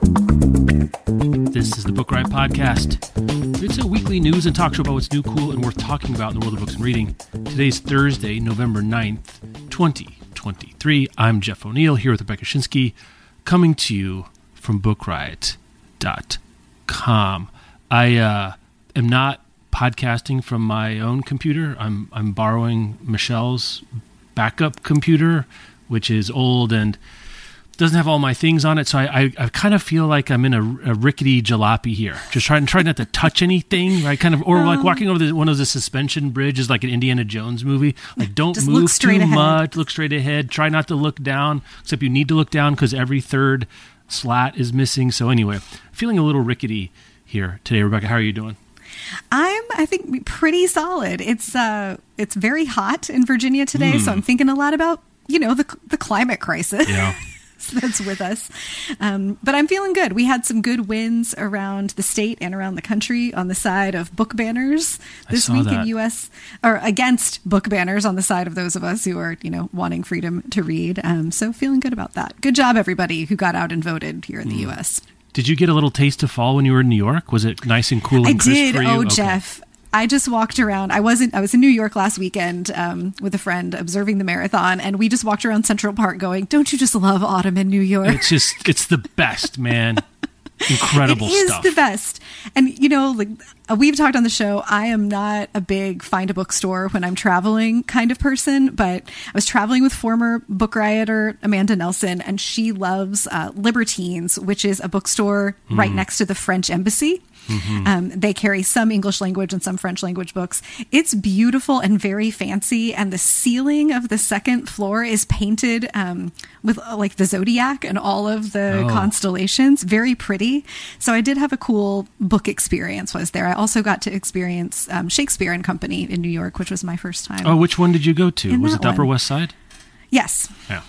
This is the Book Riot Podcast. It's a weekly news and talk show about what's new, cool, and worth talking about in the world of books and reading. Today's Thursday, November 9th, 2023. I'm Jeff O'Neill here with Rebecca Schinsky, coming to you from bookriot.com. I uh, am not podcasting from my own computer. I'm, I'm borrowing Michelle's backup computer, which is old and doesn't have all my things on it, so I, I, I kind of feel like I'm in a, a, rickety jalopy here, just trying trying not to touch anything, right? Kind of, or like walking over the, one of the suspension bridges, like an Indiana Jones movie. Like, don't just move too ahead. much. Look straight ahead. Try not to look down, except you need to look down because every third slat is missing. So anyway, feeling a little rickety here today. Rebecca, how are you doing? I'm, I think, pretty solid. It's uh, it's very hot in Virginia today, mm. so I'm thinking a lot about you know the the climate crisis. Yeah. that's with us. Um, but I'm feeling good. We had some good wins around the state and around the country on the side of book banners this week that. in U.S. or against book banners on the side of those of us who are, you know, wanting freedom to read. Um, so feeling good about that. Good job, everybody who got out and voted here in the Hmm. U.S. Did you get a little taste of fall when you were in New York? Was it nice and cool and I did. Oh, Okay. Jeff. I just walked around. I wasn't. I was in New York last weekend um, with a friend observing the marathon, and we just walked around Central Park, going, "Don't you just love autumn in New York?" It's just, it's the best, man. Incredible stuff. It is the best. And you know, like uh, we've talked on the show, I am not a big find a bookstore when I'm traveling kind of person, but I was traveling with former book rioter Amanda Nelson, and she loves uh, Albertine's, which is a bookstore right next to the French embassy. Um, they carry some English language and some French language books. It's beautiful and very fancy, and the ceiling of the second floor is painted um, with uh, like the zodiac and all of the Oh. constellations. Very pretty. So I did have a cool book experience. Was there? I also got to experience um, Shakespeare and Company in New York, which was my first time. Oh, which one did you go to? In Was it the Upper. West Side? yes. Yeah.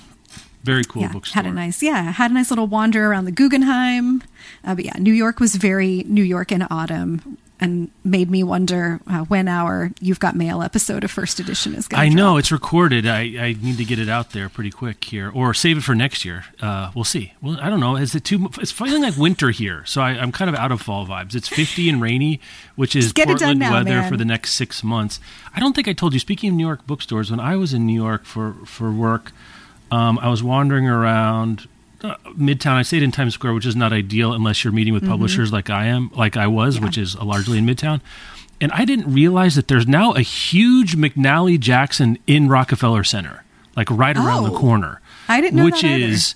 Very cool yeah, bookstore. had a nice yeah had a nice little wander around the Guggenheim, uh, but yeah, New York was very New York in autumn and made me wonder uh, when our You've Got Mail episode of First Edition is going. To I know it's recorded. I, I need to get it out there pretty quick here, or save it for next year. Uh, we'll see. Well, I don't know. Is it too? It's feeling like winter here, so I, I'm kind of out of fall vibes. It's 50 and rainy, which is Just get it done Portland now, weather man. for the next six months. I don't think I told you. Speaking of New York bookstores, when I was in New York for for work, um, I was wandering around uh, Midtown. I stayed in Times Square, which is not ideal unless you're meeting with Mm-hmm. publishers like I am, like I was, which is largely in Midtown. And I didn't realize that there's now a huge McNally Jackson in Rockefeller Center, like right around the Oh. corner. I didn't know which is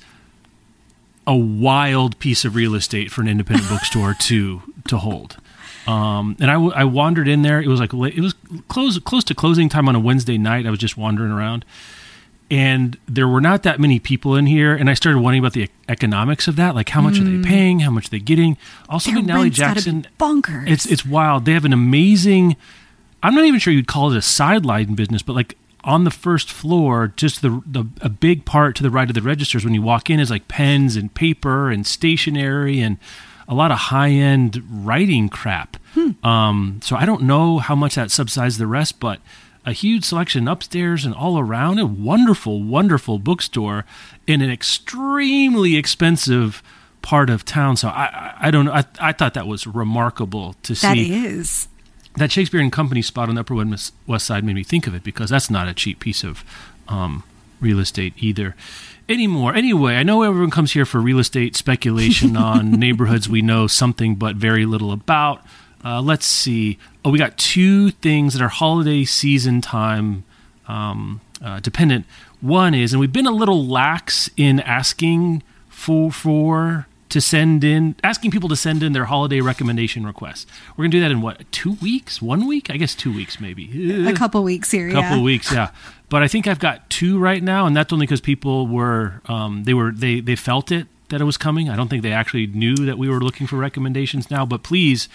a wild piece of real estate for an independent bookstore to to hold. Um, and I, w- I wandered in there. It was like it was close close to closing time on a Wednesday night. I was just wandering around, and there were not that many people in here. And I started wondering about the economics of that, like how much are they paying, how much are they getting. Also, Hmm. Their McNally Jackson, bonkers. It's it's wild. They have an amazing. I'm not even sure you'd call it a sideline business, but like on the first floor, just the the a big part to the right of the registers when you walk in is like pens and paper and stationery and a lot of high end writing crap. Um, so I don't know how much that subsides the rest, but a huge selection upstairs and all around. A wonderful, wonderful bookstore in an extremely expensive part of town. So I, I, I don't know. I, I thought that was remarkable to that see is that Shakespeare and Company spot on the Upper West West Side made me think of it because that's not a cheap piece of um, real estate either anymore. Anyway, I know everyone comes here for real estate speculation on neighborhoods we know something but very little about. Uh, let's see. Oh, we got two things that are holiday season time um, uh, dependent. One is, and we've been a little lax in asking for for to send in asking people to send in their holiday recommendation requests. We're gonna do that in what two weeks? One week? I guess two weeks, maybe. A couple weeks here. A couple yeah. weeks, yeah. But I think I've got two right now, and that's only because people were um, they were they they felt it that it was coming. I don't think they actually knew that we were looking for recommendations now. But please,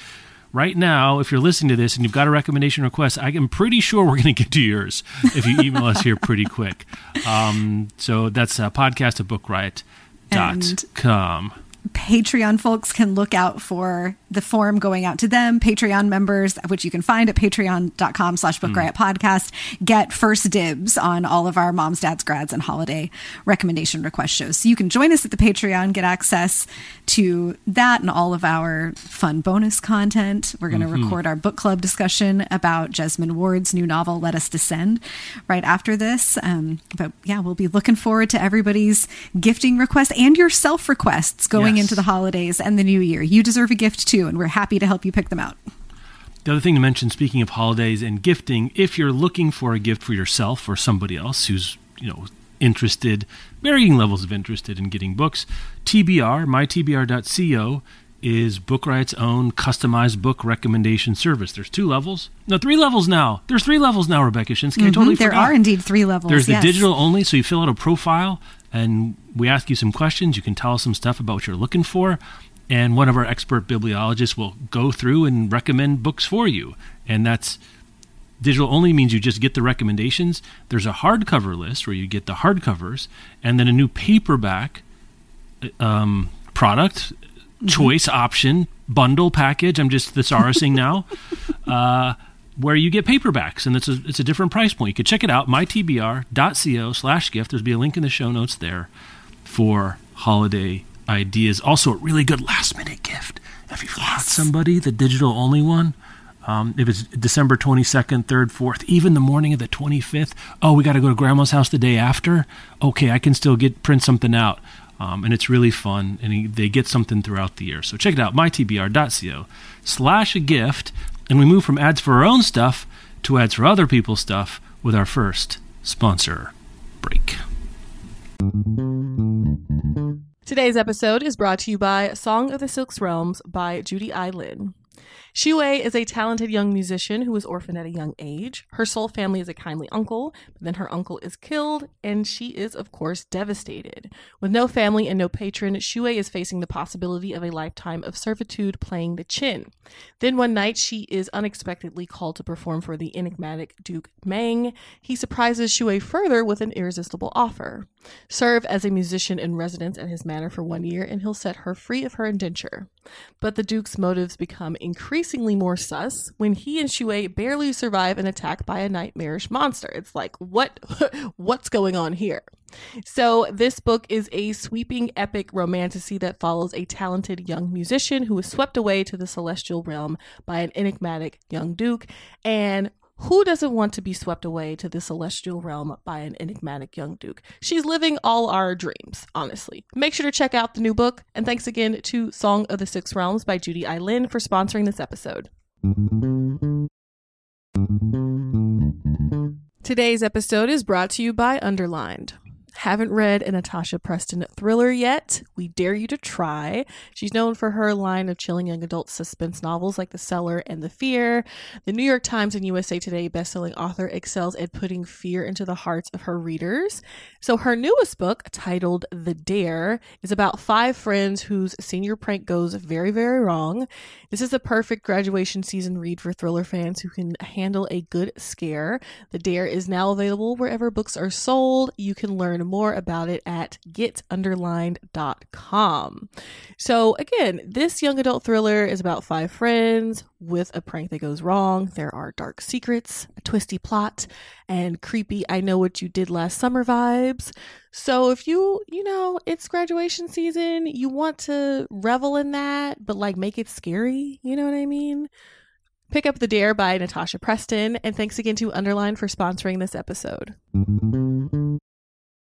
right now, if you're listening to this and you've got a recommendation request, I am pretty sure we're going to get to yours if you email us here pretty quick. Um, so that's uh, podcast at bookriot.com. Patreon folks can look out for the form going out to them. Patreon members, which you can find at patreon.com slash book riot podcast, get first dibs on all of our moms, dads, grads, and holiday recommendation request shows. So you can join us at the Patreon, get access to that and all of our fun bonus content. We're going to Mm-hmm. record our book club discussion about Jesmyn Ward's new novel, Let Us Descend, right after this. Um, but yeah, we'll be looking forward to everybody's gifting requests and your self requests going Yes. into the holidays and the new year. You deserve a gift too, and we're happy to help you pick them out. The other thing to mention, speaking of holidays and gifting, if you're looking for a gift for yourself or somebody else who's you know interested, varying levels of interested in getting books, TBR mytbr.co is Book Riot's own customized book recommendation service. There's two levels, no, three levels now. There's three levels now, Rebecca Schinsky. I mm-hmm. totally there forgot. are indeed three levels. There's the digital only, so you fill out a profile and we ask you some questions. You can tell us some stuff about what you're looking for, and one of our expert bibliologists will go through and recommend books for you. And that's digital only means you just get the recommendations. There's a hardcover list where you get the hardcovers, and then a new paperback um, product choice option bundle package. I'm just thesaurussing now. Uh, where you get paperbacks, and it's a, it's a different price point. You can check it out, mytbr.co slash gift. There's be a link in the show notes there for holiday ideas. Also, a really good last minute gift. If you've got somebody, the digital only one, um, if it's December 22nd, 3rd, 4th, even the morning of the 25th, oh, we got to go to grandma's house the day after. Okay, I can still get print something out. Um, and it's really fun, and he, they get something throughout the year. So check it out, mytbr.co slash a gift, and we move from ads for our own stuff to ads for other people's stuff with our first sponsor break. Today's episode is brought to you by Song of the Six Realms by Judy I. Lin. Xue is a talented young musician who was orphaned at a young age. Her sole family is a kindly uncle, but then her uncle is killed, and she is, of course, devastated. With no family and no patron, Xue is facing the possibility of a lifetime of servitude playing the qin. Then one night, she is unexpectedly called to perform for the enigmatic Duke Meng. He surprises Xue further with an irresistible offer. Serve as a musician in residence at his manor for one year, and he'll set her free of her indenture. But the Duke's motives become increasingly more sus when he and Xue barely survive an attack by a nightmarish monster. It's like, what what's going on here? So this book is a sweeping epic romantasy that follows a talented young musician who is swept away to the celestial realm by an enigmatic young duke and who doesn't want to be swept away to the celestial realm by an enigmatic young duke? She's living all our dreams, honestly. Make sure to check out the new book, and thanks again to Song of the Six Realms by Judy I. Lin for sponsoring this episode. Today's episode is brought to you by Underlined. Haven't read a Natasha Preston thriller yet? We dare you to try. She's known for her line of chilling young adult suspense novels like The Cellar and The Fear. The New York Times and USA Today bestselling author excels at putting fear into the hearts of her readers. So her newest book, titled The Dare, is about five friends whose senior prank goes very, very wrong. This is the perfect graduation season read for thriller fans who can handle a good scare. The Dare is now available wherever books are sold. You can learn more about it at getunderlined.com. So, again, this young adult thriller is about five friends with a prank that goes wrong. There are dark secrets, a twisty plot, and creepy I know what you did last summer vibes. So, if you, you know, it's graduation season, you want to revel in that, but like make it scary, you know what I mean? Pick up The Dare by Natasha Preston, and thanks again to Underline for sponsoring this episode.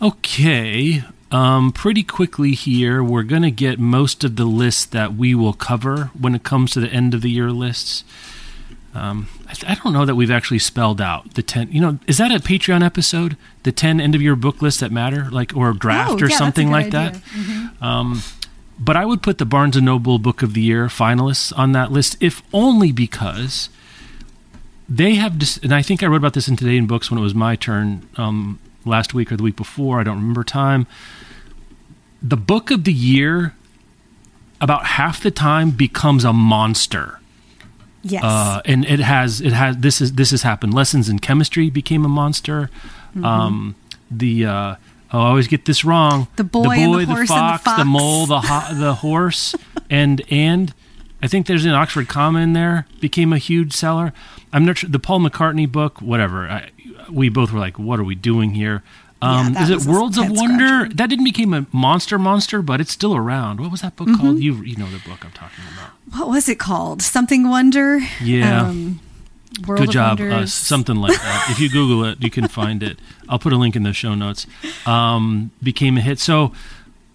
Okay, um, pretty quickly here, we're going to get most of the lists that we will cover when it comes to the end of the year lists. Um, I, th- I, don't know that we've actually spelled out the 10. You know, is that a Patreon episode? The 10 end of year book lists that matter? Like, or draft oh, or yeah, something like idea. that? Mm-hmm. Um, but I would put the Barnes and Noble Book of the Year finalists on that list, if only because they have, dis- and I think I wrote about this in Today in Books when it was my turn um, last week or the week before. I don't remember time. The book of the year, about half the time, becomes a monster. Yes. Uh, and it has it has this is this has happened. Lessons in chemistry became a monster. Mm-hmm. Um, the uh, oh, I always get this wrong. The boy the horse and the fox, fox. mole, the ho- the horse, and and I think there's an Oxford comma in there became a huge seller. I'm not sure the Paul McCartney book, whatever. I, we both were like, what are we doing here? Um, that is it Worlds of Wonder? scratcher. That didn't become a monster monster, but it's still around. What was that book Mm-hmm. called? You you know the book I'm talking about. what was it called? Something Wonder? Yeah. Um, World Good of job. Uh, something like that. if you Google it, you can find it. I'll put a link in the show notes. Um, became a hit. So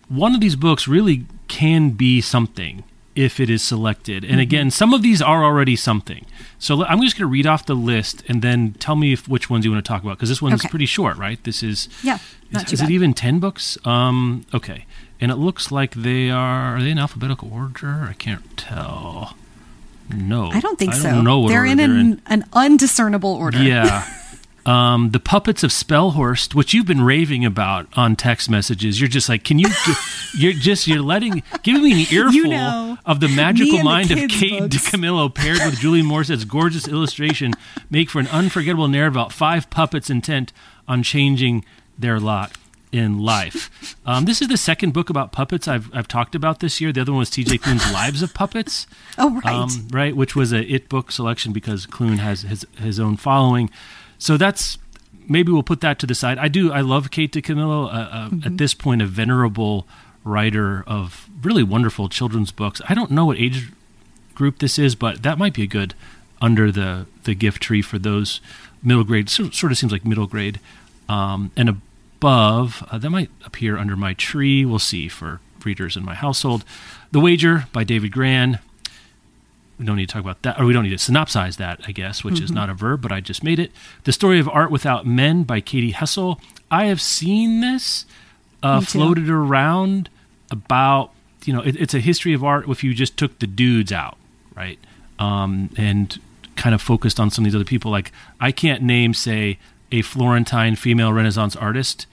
one of these books really can be something if it is selected. Mm-hmm. And again, some of these are already something. So I'm just going to read off the list and then tell me if, which ones you want to talk about because this one's Okay. pretty short, right? This is Yeah, Is, too is it even ten books? Um, okay, and it looks like they are. Are they in alphabetical order? I can't tell. No, I don't think I so. Don't know what they're in they're an, an undiscernible order. yeah. Um, the puppets of Spelhorst, which you've been raving about on text messages, you're just like, can you? you're just you're letting giving me an earful know, of the magical and the mind of Kate books. DiCamillo paired with Julie Morstad's gorgeous illustration make for an unforgettable narrative about five puppets intent on changing their lot in life. Um, this is the second book about puppets I've I've talked about this year. The other one was T.J. Klune's Lives of Puppets Oh, right. um, right, which was a it book selection because Klune has his his own following. So that's maybe we'll put that to the side. I do I love Kate DiCamillo. Uh, uh, Mm-hmm. At this point, a venerable writer of really wonderful children's books. I don't know what age group this is, but that might be a good under the the gift tree for those middle grade. So, sort of seems like middle grade, um, and above uh, that might appear under my tree. We'll see for readers in my household. The Wager by David Grann. We don't need to talk about that, or we don't need to synopsize that, I guess, which is not a verb, but I just made it. The Story of Art Without Men by Katy Hessel. I have seen this uh, floated around about, you know, it, it's a history of art if you just took the dudes out, right? Um, and kind of focused on some of these other people. Like, I can't name, say, a Florentine female Renaissance artist.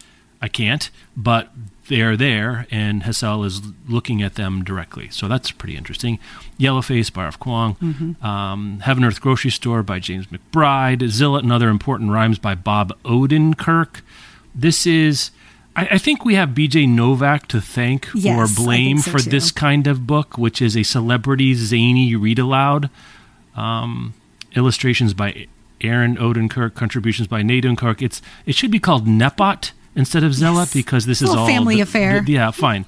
I can't, but they're there, and Hessel is looking at them directly. So that's pretty interesting. Yellowface by R.F. Kuang. Um, Heaven Earth Grocery Store by James McBride. Zilot and Other Important Rhymes by Bob Odenkirk. This is, I, I think we have BJ Novak to thank Yes, or blame so for too. this kind of book, which is a celebrity zany read aloud. Um, illustrations by Erin Odenkirk, contributions by Nate Odenkirk. It's it should be called Nepot instead of Zella Yes. because this is all family the- affair. the- yeah, fine.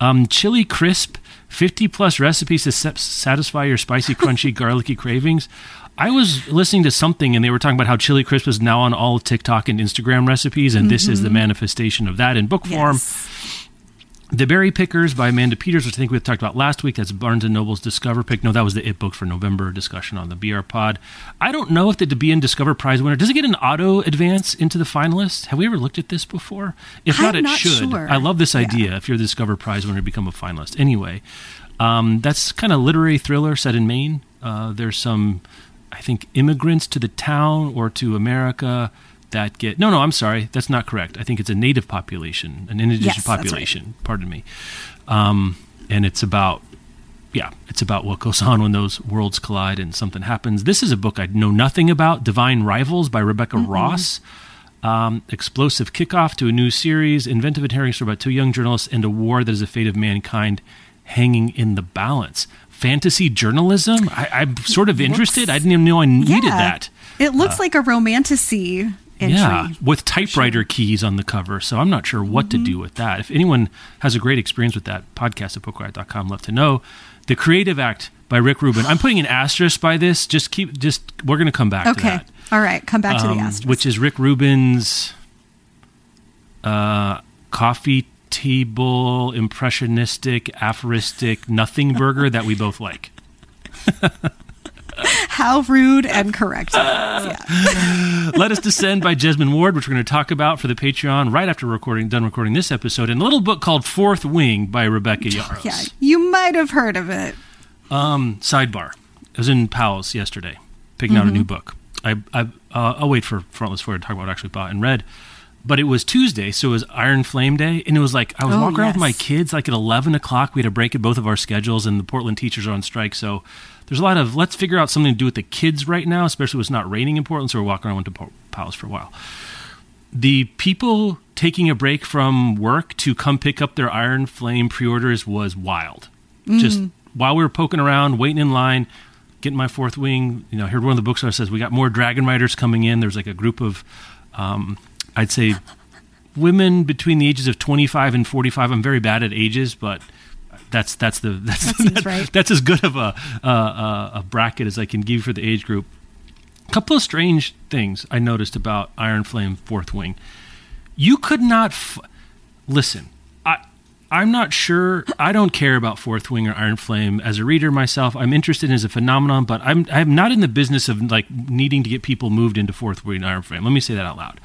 Um, Chili Crisp 50 plus recipes to sa- satisfy your spicy, crunchy, garlicky cravings. I was listening to something and they were talking about how chili crisp is now on all TikTok and Instagram recipes, and this is the manifestation of that in book form. The Berry Pickers by Amanda Peters, which I think we talked about last week. That's Barnes and Noble's Discover Pick. No, that was the It book for November discussion on the BR Pod. I don't know if the DeBean Discover Prize winner does it get an auto advance into the finalists. Have we ever looked at this before? If not, I'm it not should. sure. I love this idea. If you're the Discover Prize winner, become a finalist. Anyway, um, that's kind of literary thriller set in Maine. Uh, there's some, I think, immigrants to the town or to America that get. No, no, I'm sorry. That's not correct. I think it's a native population, an indigenous Yes, that's right. population. Pardon me. Um, and it's about, yeah, it's about what goes on when those worlds collide and something happens. This is a book I know nothing about Divine Rivals by Rebecca Ross. Um, explosive kickoff to a new series, inventive and story about two young journalists and a war that is the fate of mankind hanging in the balance. Fantasy journalism? I, I'm sort of interested. I didn't even know I needed yeah. that. It looks like a romantasy entry. Yeah, with typewriter keys on the cover. So I'm not sure what Mm-hmm. to do with that. If anyone has a great experience with that, podcast at bookriot.com, love to know. The Creative Act by Rick Rubin. I'm putting an asterisk by this. Just keep, just, we're going to come back to Okay. All right. Come back to Um, the asterisk. Which is Rick Rubin's uh, coffee table, impressionistic, aphoristic, nothing burger that we both like. How rude and correct. yeah. Let Us Descend by Jesmyn Ward, which we're going to talk about for the Patreon right after recording, done recording this episode, and a little book called Fourth Wing by Rebecca Yarros. Yeah. You might have heard of it. Um, sidebar. I was in Powell's yesterday, picking out a new book. I, I uh, I'll wait for Frontless Four to talk about what I actually bought and read. But it was Tuesday, so it was Iron Flame Day, and it was like I was Oh, walking around with my kids like at eleven o'clock. We had a break in both of our schedules, and the Portland teachers are on strike, so there's a lot of let's figure out something to do with the kids right now, especially when it's not raining in Portland. So we're walking around to Po- Powell's for a while. The people taking a break from work to come pick up their Iron Flame pre-orders was wild. Just while we were poking around, waiting in line, getting my fourth wing, you know, I heard one of the bookstores says we got more Dragon Riders coming in. There's like a group of, um, I'd say, women between the ages of 25 and 45. I'm very bad at ages, but that's that's the that's That seems right. that's as good of a, a a a bracket as I can give for the age group. A couple of strange things I noticed about Iron Flame Fourth Wing. You could not f- listen. I I'm not sure. I don't care about Fourth Wing or Iron Flame as a reader myself. I'm interested in as a phenomenon, but I'm I'm not in the business of like needing to get people moved into Fourth Wing and Iron Flame. Let me say that out loud.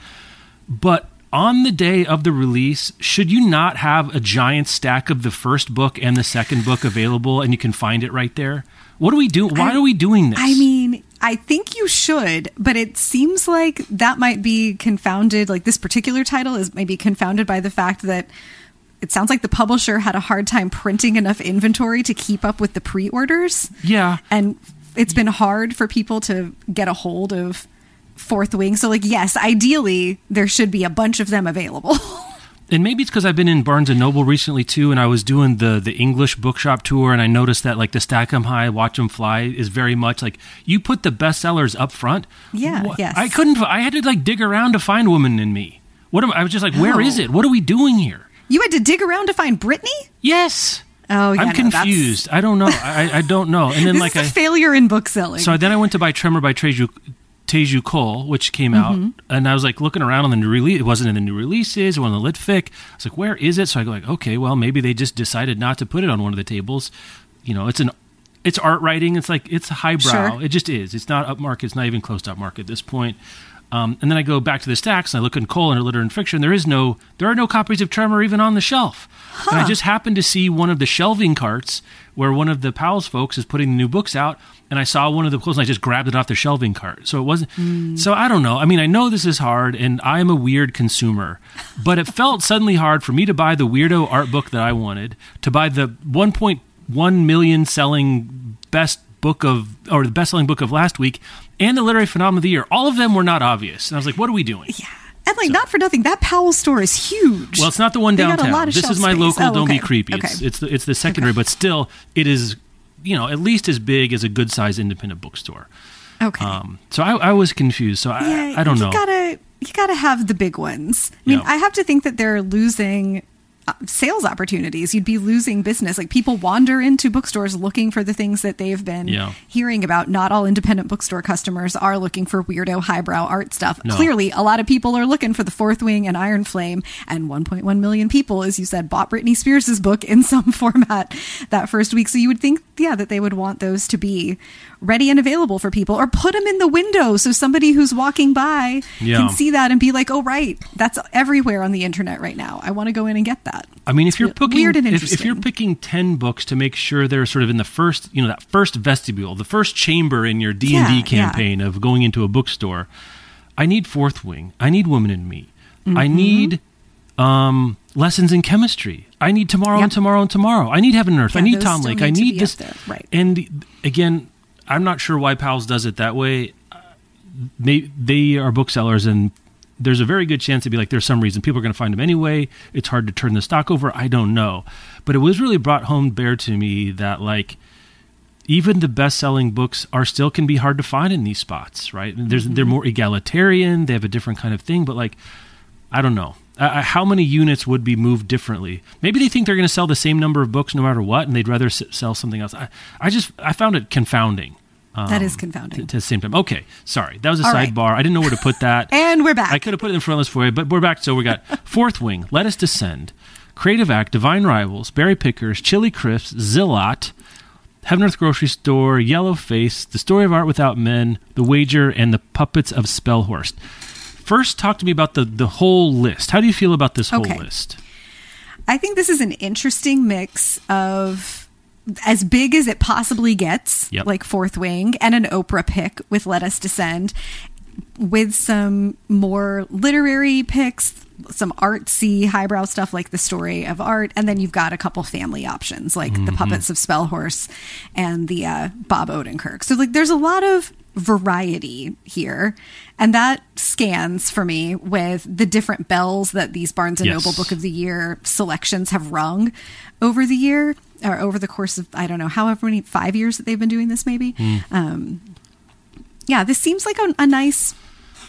But on the day of the release, should you not have a giant stack of the first book and the second book available and you can find it right there? What are we doing? Why I- are we doing this? I mean, I think you should, but it seems like that might be confounded. Like this particular title is maybe confounded by the fact that it sounds like the publisher had a hard time printing enough inventory to keep up with the pre orders. yeah. And it's been hard for people to get a hold of Fourth Wing. So, like, yes, ideally, there should be a bunch of them available. and maybe it's because I've been in Barnes and Noble recently too, and I was doing the the English bookshop tour, and I noticed that like the Stack 'em High, Watch 'em Fly is very much like you put the bestsellers up front. Yeah, Wha- yes. I couldn't. I had to like dig around to find Woman in Me. What am I was just like, where Oh. is it? What are we doing here? you had to dig around to find Britney? Yes. Oh, yeah. I'm no, that's- confused. I don't know. I, I don't know. And then This like a failure in book selling. So then I went to buy Tremor by Teju, Teju Cole, which came out, Mm-hmm. and I was like looking around on the new release. It wasn't in the new releases. Wasn't on the Litfic. I was like, where is it? So I go like, okay, well maybe they just decided not to put it on one of the tables. You know, it's an it's art writing. It's like it's highbrow. Sure. It just is. It's not upmarket. It's not even close to upmarket at this point. Um, and then I go back to the stacks and I look in Cole and Litter and Fiction. There is no, there are no copies of Tremor even on the shelf. And I just happened to see one of the shelving carts where one of the Powell's folks is putting the new books out, and I saw one of the clothes and I just grabbed it off the shelving cart. So it wasn't. So I don't know. I mean, I know this is hard, and I'm a weird consumer, but it felt suddenly hard for me to buy the weirdo art book that I wanted, to buy the 1.1 million selling best book of or the best selling book of last week and the literary phenomenon of the year all of them were not obvious and i was like what are we doing Yeah. And like, not for nothing, that Powell store is huge. well it's not the one They downtown lot of this is my space. local Oh, don't be creepy Okay. it's, it's the it's the secondary but still it is you know at least as big as a good sized independent bookstore okay. um so i, I was confused so I, yeah, I don't you know Gotta you gotta have the big ones. I mean, Yeah. I have to think that they're losing sales opportunities. You'd be losing business. Like people wander into bookstores looking for the things that they've been Yeah. hearing about. Not all independent bookstore customers are looking for weirdo highbrow art stuff. No. Clearly, a lot of people are looking for the Fourth Wing and Iron Flame, and 1.1 million people, as you said, bought Britney Spears' book in some format that first week. So you would think, yeah, that they would want those to be ready and available for people, or put them in the window so somebody who's walking by Yeah. can see that and be like, "Oh, right, that's everywhere on the internet right now. I want to go in and get that." I mean, if you're picking, weird and if, if you're picking ten books to make sure they're sort of in the first, you know, that first vestibule, the first chamber in your D and Yeah, D campaign of going into a bookstore, I need Fourth Wing. I need Woman in Me. I Mm-hmm. need um, lessons in chemistry. I need tomorrow Yep. and tomorrow and tomorrow. I need Heaven and Earth. I need Tom Lake. need I need this. right. And again, I'm not sure why Powell's does it that way. They they are booksellers and. There's a very good chance to be like there's some reason people are going to find them anyway. It's hard to turn the stock over. I don't know, but it was really brought home bare to me that like even the best-selling books are still can be hard to find in these spots, right? There's they're mm-hmm. more egalitarian. They have a different kind of thing, but like I don't know uh, uh, how many units would be moved differently. Maybe they think they're going to sell the same number of books no matter what, and they'd rather s- sell something else. I, I just I found it confounding. That is um, confounding. To the same time. Okay, sorry, that was a All right. sidebar. I didn't know where to put that. And we're back. I could have put it in front of us for you, but we're back. So we got Fourth Wing, Let Us Descend, Creative Act, Divine Rivals, Berry Pickers, Chili Crisps, Zilot, Heaven Earth Grocery Store, Yellow Face, The Story of Art Without Men, The Wager, and The Puppets of Spelhorst. First, talk to me about the, the whole list. How do you feel about this whole Okay. list? I think this is an interesting mix of as big as it possibly gets, Yep. like Fourth Wing, and an Oprah pick with Let Us Descend, with some more literary picks, some artsy, highbrow stuff like the story of art, and then you've got a couple family options like the Puppets of Spelhorst and the uh, Bob Odenkirk. So like, there's a lot of variety here, and that scans for me with the different bells that these Barnes and Yes. Noble Book of the Year selections have rung over the year or over the course of I don't know however many five years that they've been doing this maybe. Hmm. Um, yeah, this seems like a, a nice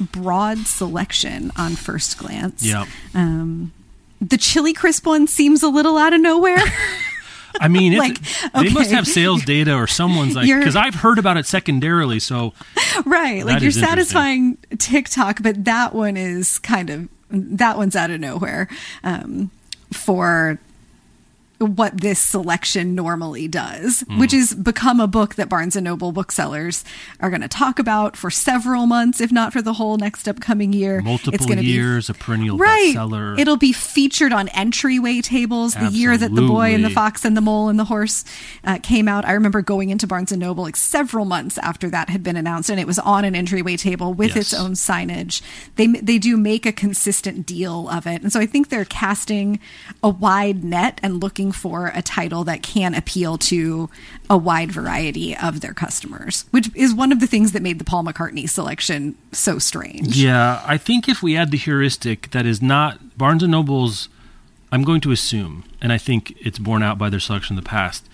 broad selection on first glance. Yep. Um, the chili crisp one seems a little out of nowhere. I mean, it's, Like, they must have sales data or someone's like, because I've heard about it secondarily. So right. Like you're satisfying TikTok, but that one is kind of that one's out of nowhere um, for what this selection normally does, Hmm. which is become a book that Barnes and Noble booksellers are going to talk about for several months, if not for the whole next upcoming year. multiple gonna years, a perennial right. bestseller. It'll be featured on entryway tables the year that the boy and the fox and the mole and the horse uh, came out. I remember going into Barnes and Noble like several months after that had been announced, and it was on an entryway table with its own signage. They they do make a consistent deal of it, and so I think they're casting a wide net and looking for a title that can appeal to a wide variety of their customers, which is one of the things that made the Paul McCartney selection so strange. Yeah, I think if we add the heuristic that is not Barnes and Noble's, I'm going to assume, and I think it's borne out by their selection in the past,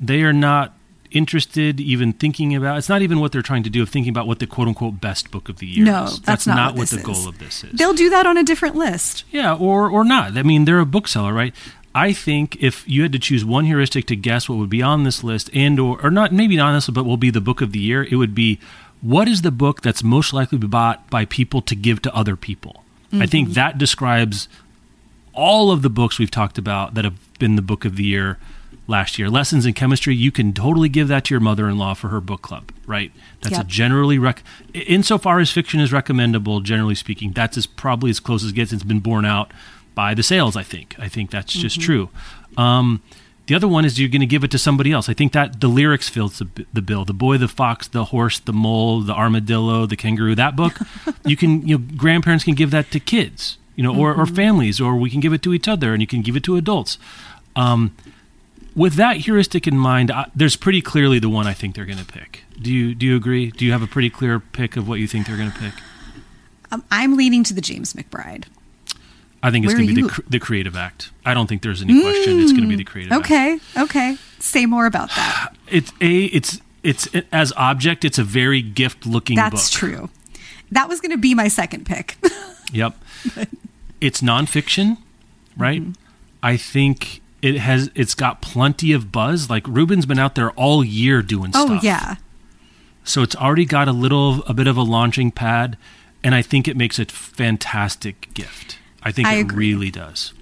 they are not interested even thinking about it's not even what they're trying to do of thinking about what the quote unquote best book of the year No, is. that's not what what, the is. goal of this is. They'll do that on a different list. Yeah, or or not. I mean, they're a bookseller, right? I think if you had to choose one heuristic to guess what would be on this list, and or or not, maybe not on this, list, but will be the book of the year, it would be what is the book that's most likely to be bought by people to give to other people. I think mm-hmm. that describes all of the books we've talked about that have been the book of the year last year. Lessons in chemistry, you can totally give that to your mother-in-law for her book club, right? That's Yep. a generally rec- insofar as fiction is recommendable, generally speaking, that's as probably as close as it gets. It's been borne out by the sales. I think. I think that's just true. Um, the other one is you're going to give it to somebody else. I think that the lyrics fills the, the bill. The boy, the fox, the horse, the mole, the armadillo, the kangaroo. That book, you can you know grandparents can give that to kids, you know, or, or families, or we can give it to each other, and you can give it to adults. Um, with that heuristic in mind, I, there's pretty clearly the one I think they're going to pick. Do you do you agree? Do you have a pretty clear pick of what you think they're going to pick? Um, I'm leaning to the James McBride. I think it's going to be the, the creative act. I don't think there's any question. It's going to be the hmm. creative act. Okay, okay. Say more about that. It's a it's it's as object. It's a very gift looking book. That's true. That was going to be my second pick. Yep. it's nonfiction, right? Mm-hmm. I think it has it's got plenty of buzz. Like Rubin's been out there all year doing Oh stuff. yeah. So it's already got a little a bit of a launching pad and I think it makes a fantastic gift. I think I it agree. really does.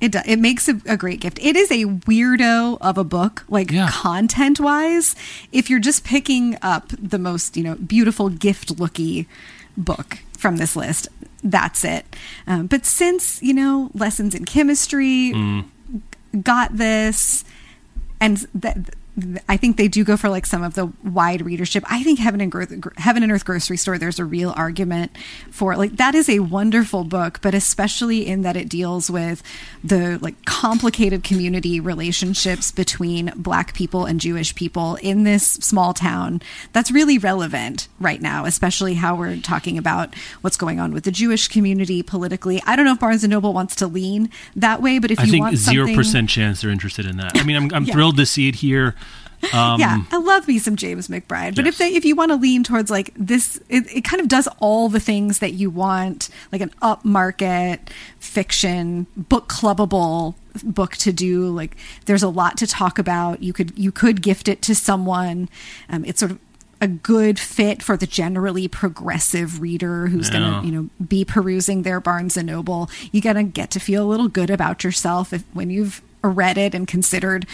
It does. it makes a, a great gift. It is a weirdo of a book, like Yeah. content wise. If you're just picking up the most, you know, beautiful gift looky book from this list, that's it. Um, but since you know, lessons in chemistry Mm. got this, and that. I think they do go for like some of the wide readership. I think Heaven and Gro- Heaven and Earth Grocery Store. There's a real argument for like that is a wonderful book, but especially in that it deals with the like complicated community relationships between Black people and Jewish people in this small town. That's really relevant right now, especially how we're talking about what's going on with the Jewish community politically. I don't know if Barnes and Noble wants to lean that way, but if you want to. I you think want zero percent chance they're interested in that. I mean, I'm, I'm Yeah. thrilled to see it here. Um, yeah, I love me some James McBride. But if they if you want to lean towards like this, it, it kind of does all the things that you want, like an upmarket fiction, book clubbable book to do. Like there's a lot to talk about. You could you could gift it to someone. Um, it's sort of a good fit for the generally progressive reader who's Yeah. going to you know be perusing their Barnes and Noble. You got to get to feel a little good about yourself if when you've read it and considered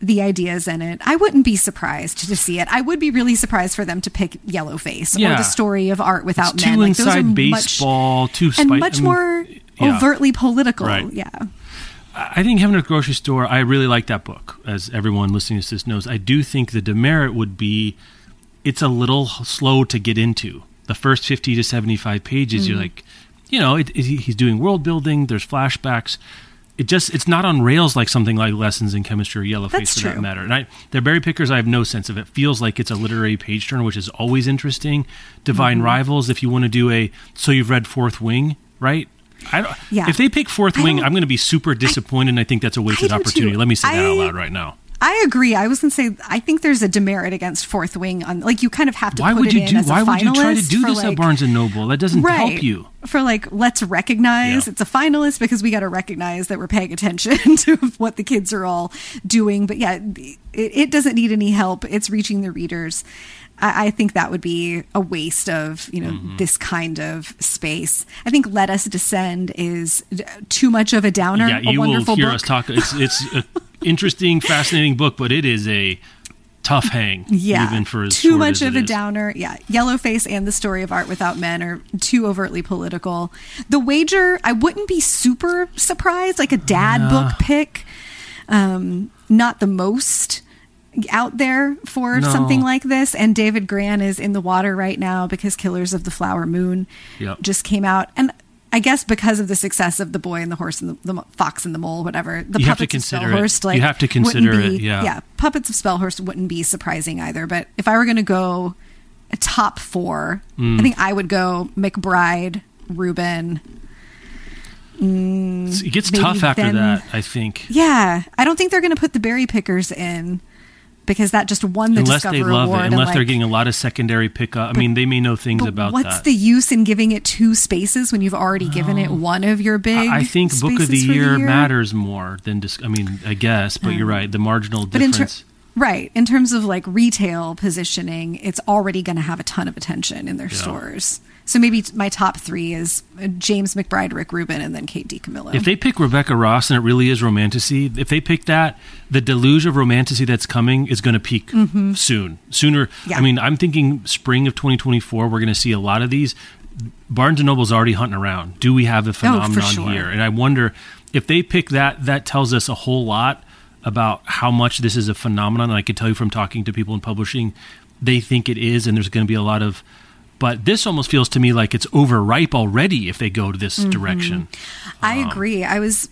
the ideas in it. I wouldn't be surprised to see it. I would be really surprised for them to pick Yellowface or the story of art without It's men. too Like, those are inside much- baseball, too and much I mean, more yeah. overtly political. Right. Yeah. I think having a grocery store, I really like that book. As everyone listening to this knows, I do think the demerit would be it's a little slow to get into. The first 50 to 75 pages, Mm-hmm. you're like, you know, it, it, he's doing world building, there's flashbacks. It just, it's not on rails like something like Lessons in Chemistry or Yellowface That's for true. that matter. And I, the Berry Pickers, I have no sense of it. Feels like it's a literary page turner, which is always interesting. Divine Mm-hmm. Rivals, if you want to do a, so you've read Fourth Wing, right? I don't, Yeah. If they pick Fourth I Wing, I'm going to be super disappointed, and I think that's a wasted opportunity. too. Let me say that out loud right now. I agree. I was going to say I think there's a demerit against Fourth Wing on like you kind of have to Why put would you do? Why would you try to do this at Barnes and Noble? That doesn't right. help you. For like, let's recognize Yeah. it's a finalist because we got to recognize that we're paying attention to what the kids are all doing. But yeah, it, it doesn't need any help. It's reaching the readers. I, I think that would be a waste of you know Mm-hmm. this kind of space. I think "Let Us Descend" is d- too much of a downer. Yeah, you will hear book. us talk. It's it's an interesting, fascinating book, but it is a tough hang. Yeah, even for as too much of a is. downer. Yeah, Yellowface and the story of art without men are too overtly political. The Wager, I wouldn't be super surprised. Like a dad book pick, um, not the most out there for No. something like this. And David Grann is in the water right now because Killers of the Flower Moon Yep. just came out and. I guess because of the success of the boy and the horse and the, the fox and the mole, whatever the You have to puppets of consider it. Like You have to consider be- it, yeah. yeah, Puppets of Spelhorst wouldn't be surprising either. But if I were going to go a top four, Mm. I think I would go McBride, Rubin. It's- It gets tough after then- that. I think. Yeah, I don't think they're going to put the Berry Pickers in because that just won the Unless Discover they love Award. it, unless they're getting a lot of secondary pickup. I mean, they may know things but about what's that. the use in giving it two spaces when you've already given it one of your big? I I think Book of the spaces for year, matters more than. Dis- I mean, I guess, but you're right. The marginal But in ter- difference. right in terms of like retail positioning, it's already going to have a ton of attention in their Yeah. stores. So maybe my top three is uh, James McBride, Rick Rubin, and then Kate DiCamillo. If they pick Rebecca Ross and it really is romantasy, if they pick that, the deluge of romantasy that's coming is going to peak soon. Sooner. Mm-hmm. Yeah. I mean, I'm thinking spring of 2024. We're going to see a lot of these. Barnes and Noble's already hunting around. Do we have a phenomenon Oh, sure. here? And I wonder if they pick that. That tells us a whole lot about how much this is a phenomenon. And I could tell you from talking to people in publishing, they think it is, and there's going to be a lot of. But this almost feels to me like it's overripe already if they go to this Mm-hmm. direction. I agree. I was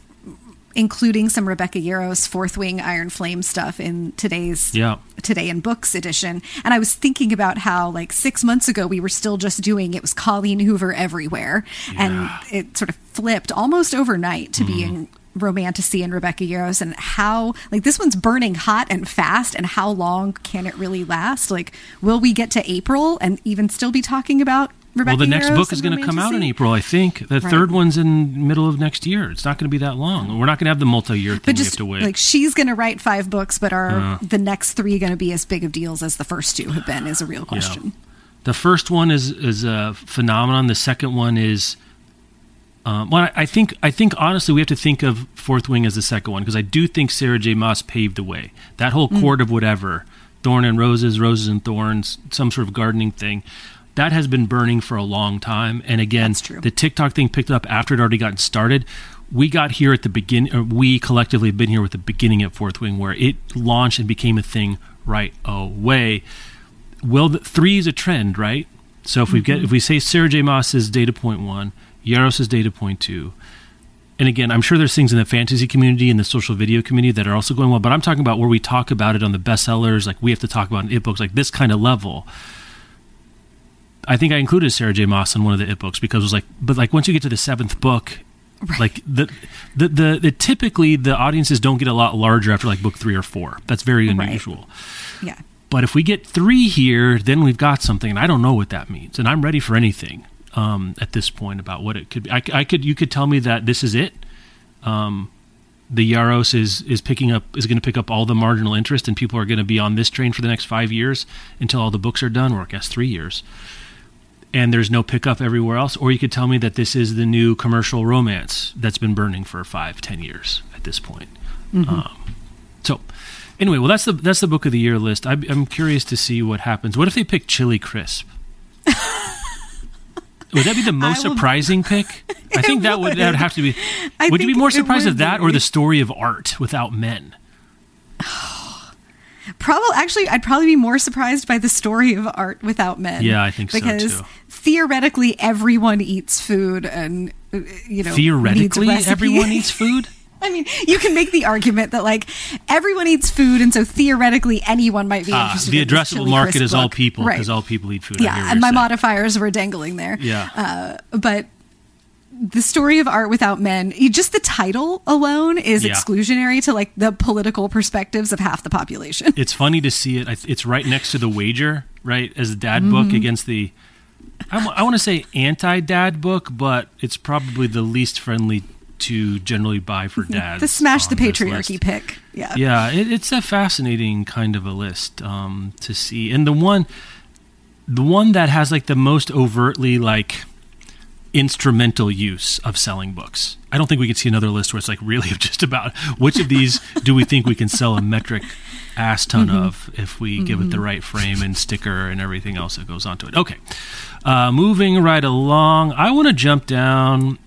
including some Rebecca Yarros Fourth Wing Iron Flame stuff in today's Yeah. Today in Books edition. And I was thinking about how like six months ago we were still just doing it was Colleen Hoover everywhere. And it sort of flipped almost overnight to being romantasy and Rebecca Yarros and how like this one's burning hot and fast and how long can it really last? Like will we get to April and even still be talking about Rebecca well, the next book is going to come out in April, I think. The Right. third one's in middle of next year. It's not going to be that long. We're not going to have the multi-year thing But we have just to wait. like she's going to write five books, but are Uh. the next three going to be as big of deals as the first two have been? Is a real question. The first one is is a phenomenon. The second one is, um, well, I think I think honestly we have to think of Fourth Wing as the second one because I do think Sarah J. Maas paved the way. That whole Mm. court of whatever, thorn and roses, roses and thorns, some sort of gardening thing. That has been burning for a long time, and again, the TikTok thing picked up after it already gotten started. We got here at the beginning, we collectively have been here with the beginning at Fourth Wing, where it launched and became a thing right away Well, the, three is a trend, right? So if we get if we say Sarah J. Maas is data point one, Yarros is data point two, and again, I'm sure there's things in the fantasy community and the social video community that are also going well, but I'm talking about where we talk about it on the bestsellers, like we have to talk about in it books, like this kind of level. I think I included Sarah J. Maas in one of the it books because it was like, but like once you get to the seventh book, like the, the the the typically the audiences don't get a lot larger after like book three or four. That's very Right. unusual. Yeah. But if we get three here, then we've got something, and I don't know what that means. And I'm ready for anything um, at this point about what it could be. I, I could, you could tell me that this is it. Um, the Yarros is is picking up is going to pick up all the marginal interest, and people are going to be on this train for the next five years until all the books are done, or I guess three years. And there's no pickup everywhere else. Or you could tell me that this is the new commercial romance that's been burning for five, ten years at this point. Um, so, anyway, well, that's the that's the book of the year list. I, I'm curious to see what happens. What if they pick Chili Crisp? would that be the most will- surprising pick? I think that would that would have to be. I would you be more surprised would of that be. or the story of art without men? Probably, actually, I'd probably be more surprised by the story of art without men. Yeah, I think so, because too. theoretically, everyone eats food, and uh, you know, needs Theoretically, a everyone eats food. I mean, you can make the argument that like everyone eats food, and so theoretically, anyone might be Ah, interested. the in addressable Chili market is all book. people right? because all people eat food. Yeah, and my saying. modifiers were dangling there. Yeah. uh, but the story of art without men just the title alone is Yeah. exclusionary to like the political perspectives of half the population. it's funny to see it. It's right next to the wager, right, as the dad Mm-hmm. book against the. I want to say anti-dad book, but it's probably the least friendly to generally buy for dads. the smash the patriarchy pick. Yeah. Yeah, it, it's a fascinating kind of a list um, to see, and the one, the one that has like the most overtly like instrumental use of selling books. I don't think we could see another list where it's like really just about which of these do we think we can sell a metric ass ton of if we give it the right frame and sticker and everything else that goes onto it. Okay, uh, moving right along, I want to jump down.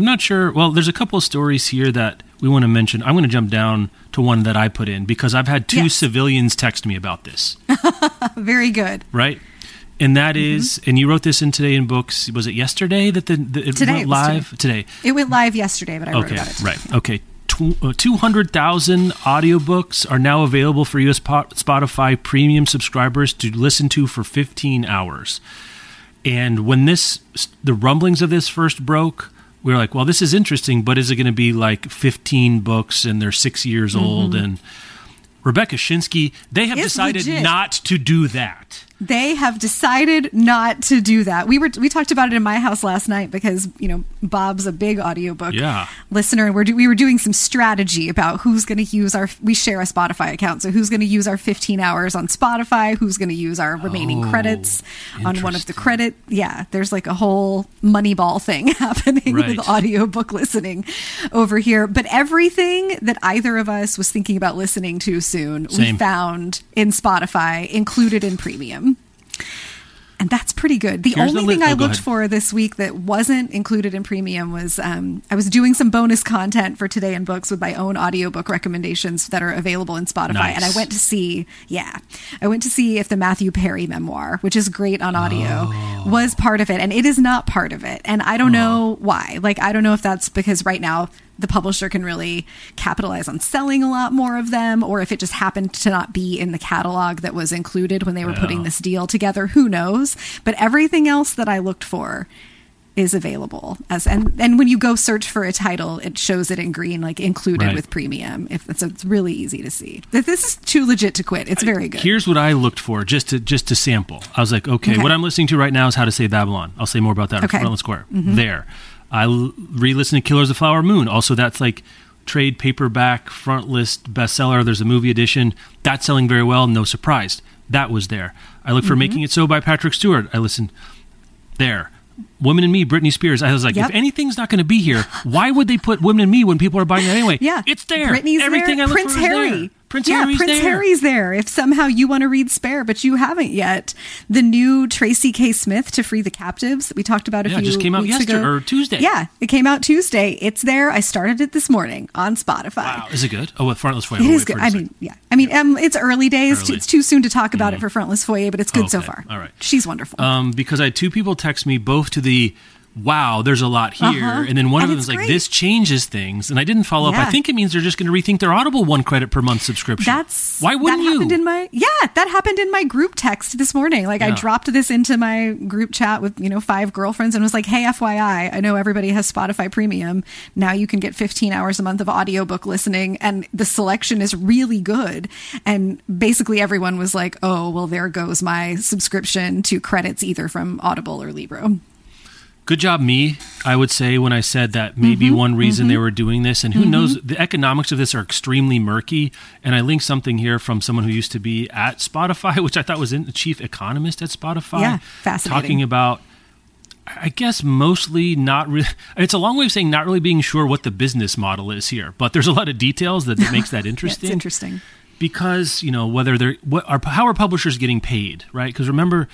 I'm not sure. Well, there's a couple of stories here that we want to mention. I'm going to jump down to one that I put in because I've had two Yes. civilians text me about this Very good. right? And that Mm-hmm. is, and you wrote this in today in books. Was it yesterday that the, the it Today, went it was live today? It went live yesterday, but I wrote Okay, about it. today. right. Okay. Tw- uh, 200,000 audiobooks are now available for US Spotify premium subscribers to listen to for 15 hours. And when this, the rumblings of this first broke, we were like, well, this is interesting, but is it going to be like 15 books and they're six years old? And Rebecca Schinsky, they have Mm-hmm. It's decided legit. not to do that. They have decided not to do that. We were we talked about it in my house last night because you know Bob's a big audiobook Yeah. listener, and we're do, we were doing some strategy about who's going to use our. We share a Spotify account, so who's going to use our 15 hours on Spotify? Who's going to use our remaining Oh, credits on one of the credit? Yeah, there's like a whole Moneyball thing happening Right. with audiobook listening over here. But everything that either of us was thinking about listening to soon, we found in Spotify included in premium. And that's pretty good. The Here's the only li- thing I oh, looked for this week that wasn't included in premium was um, I was doing some bonus content for Today in Books with my own audiobook recommendations that are available in Spotify. And I went to see, yeah, I went to see if the Matthew Perry memoir, which is great on audio, Oh. was part of it. And it is not part of it. And I don't know why. Like, I don't know if that's because right now the publisher can really capitalize on selling a lot more of them, or if it just happened to not be in the catalog that was included when they were putting this deal together. Who knows? But everything else that I looked for is available as and and when you go search for a title it shows it in green like included Right. with premium if it's it's really easy to see Th- this is too legit to quit it's very good Here's what I looked for just to just to sample. I was like, okay, Okay. what I'm listening to right now is How to Say Babylon. I'll say more about that Okay. Frontline Square. Mm-hmm. There, I re-listened to Killers of the Flower Moon. Also, that's like trade paperback front list bestseller. There's a movie edition that's selling very well. No surprise, that was there. I look for mm-hmm. Making It So by Patrick Stewart. I listened there. Women and Me, Britney Spears. I was like, Yep. if anything's not going to be here, why would they put Women and Me when people are buying it anyway? yeah it's there. Britney's Everything there I looked Prince for is Harry there. Prince yeah, Harry's Prince there. Harry's there. If somehow you want to read Spare, but you haven't yet, the new Tracy K. Smith to Free the Captives that we talked about a Yeah, few just came out weeks yesterday- ago. or Tuesday. Yeah, it came out Tuesday. It's there. I started it this morning on Spotify. Wow, is it good? Oh, with Frontlist Foyer. It We'll is good. for it a I mean, yeah. I mean, um, it's early days. Early. Mm-hmm. It's too soon to talk about it for Frontlist Foyer, but it's good so far. All right. She's wonderful. um, because I had two people text me both to the wow, there's a lot here, Uh-huh. and then one of And them it's was like, this changes things, and I didn't follow up. I think it means they're just going to rethink their Audible one credit per month subscription. That's why wouldn't that happened you? in my yeah that happened in my group text this morning. Like I dropped this into my group chat with you know five girlfriends and was like, hey, FYI, I know everybody has Spotify Premium. Now you can get 15 hours a month of audiobook listening, and the selection is really good. And basically everyone was like, oh well, there goes my subscription to credits either from Audible or Libro. Good job, me. I would say when I said that maybe Mm-hmm, one reason they were doing this, and who knows, the economics of this are extremely murky. And I linked something here from someone who used to be at Spotify, which I thought was in, the chief economist at Spotify. Yeah, fascinating. Talking about, I guess, mostly not really. It's a long way of saying not really being sure what the business model is here, but there's a lot of details that, that makes that Yeah, interesting it's interesting. because you know whether they're what are how are publishers getting paid right because remember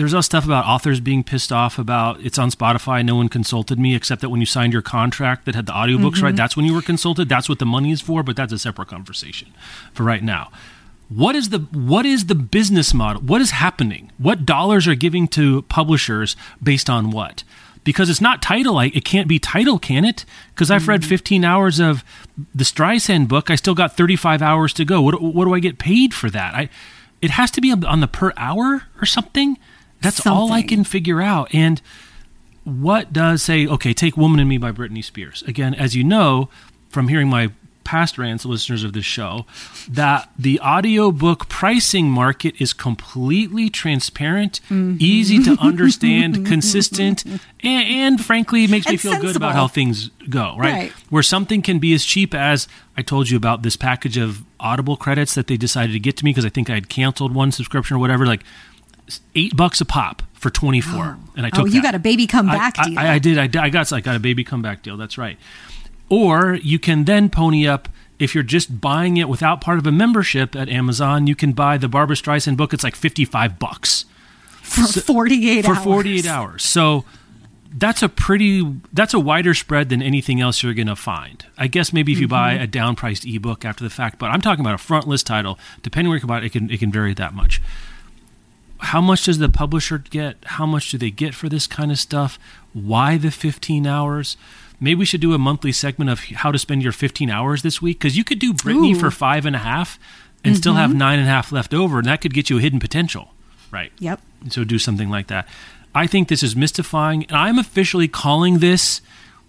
there's all stuff about authors being pissed off about it's on spotify no one consulted me except that when you signed your contract that had the audiobooks right mm-hmm. that's when you were consulted. That's what the money is for but that's a separate conversation for right now. What is the what is the business model? What is happening? What dollars are giving to publishers based on what? Because it's not title I, it can't be title can it? Because i've read mm-hmm. 15 hours of the streisand book i still got 35 hours to go. What, what do i get paid for that? I it has to be on the per hour or something that's all i can figure out and what does say okay take woman and me by britney spears again as you know from hearing my past rants listeners of this show that the audiobook pricing market is completely transparent Mm-hmm. easy to understand consistent and, and frankly makes me feel good about how things go right? Right. where something can be as cheap as i told you about this package of audible credits that they decided to get to me because i think i had canceled one subscription or whatever like eight bucks a pop for 24 and i took Oh, you that. got a baby come back I, deal. I, I did. I, did- I got. I got a baby comeback deal. That's right. Or you can then pony up if you're just buying it without part of a membership at Amazon. You can buy the Barbara Streisand book. It's like fifty five bucks for 48 for hours. forty eight hours. So that's a pretty. That's a wider spread than anything else you're going to find. I guess maybe if you buy Mm-hmm. a down priced ebook after the fact, but I'm talking about a front list title. Depending where you can buy it, it can it can vary that much how much does the publisher get? How much do they get for this kind of stuff? Why the 15 hours? Maybe we should do a monthly segment of how to spend your 15 hours this week because you could do Britney Ooh. Mm-hmm. for five and a half and still have nine and a half left over, and that could get you a hidden potential, right? Yep. So do something like that. I think this is mystifying, and I'm officially calling this.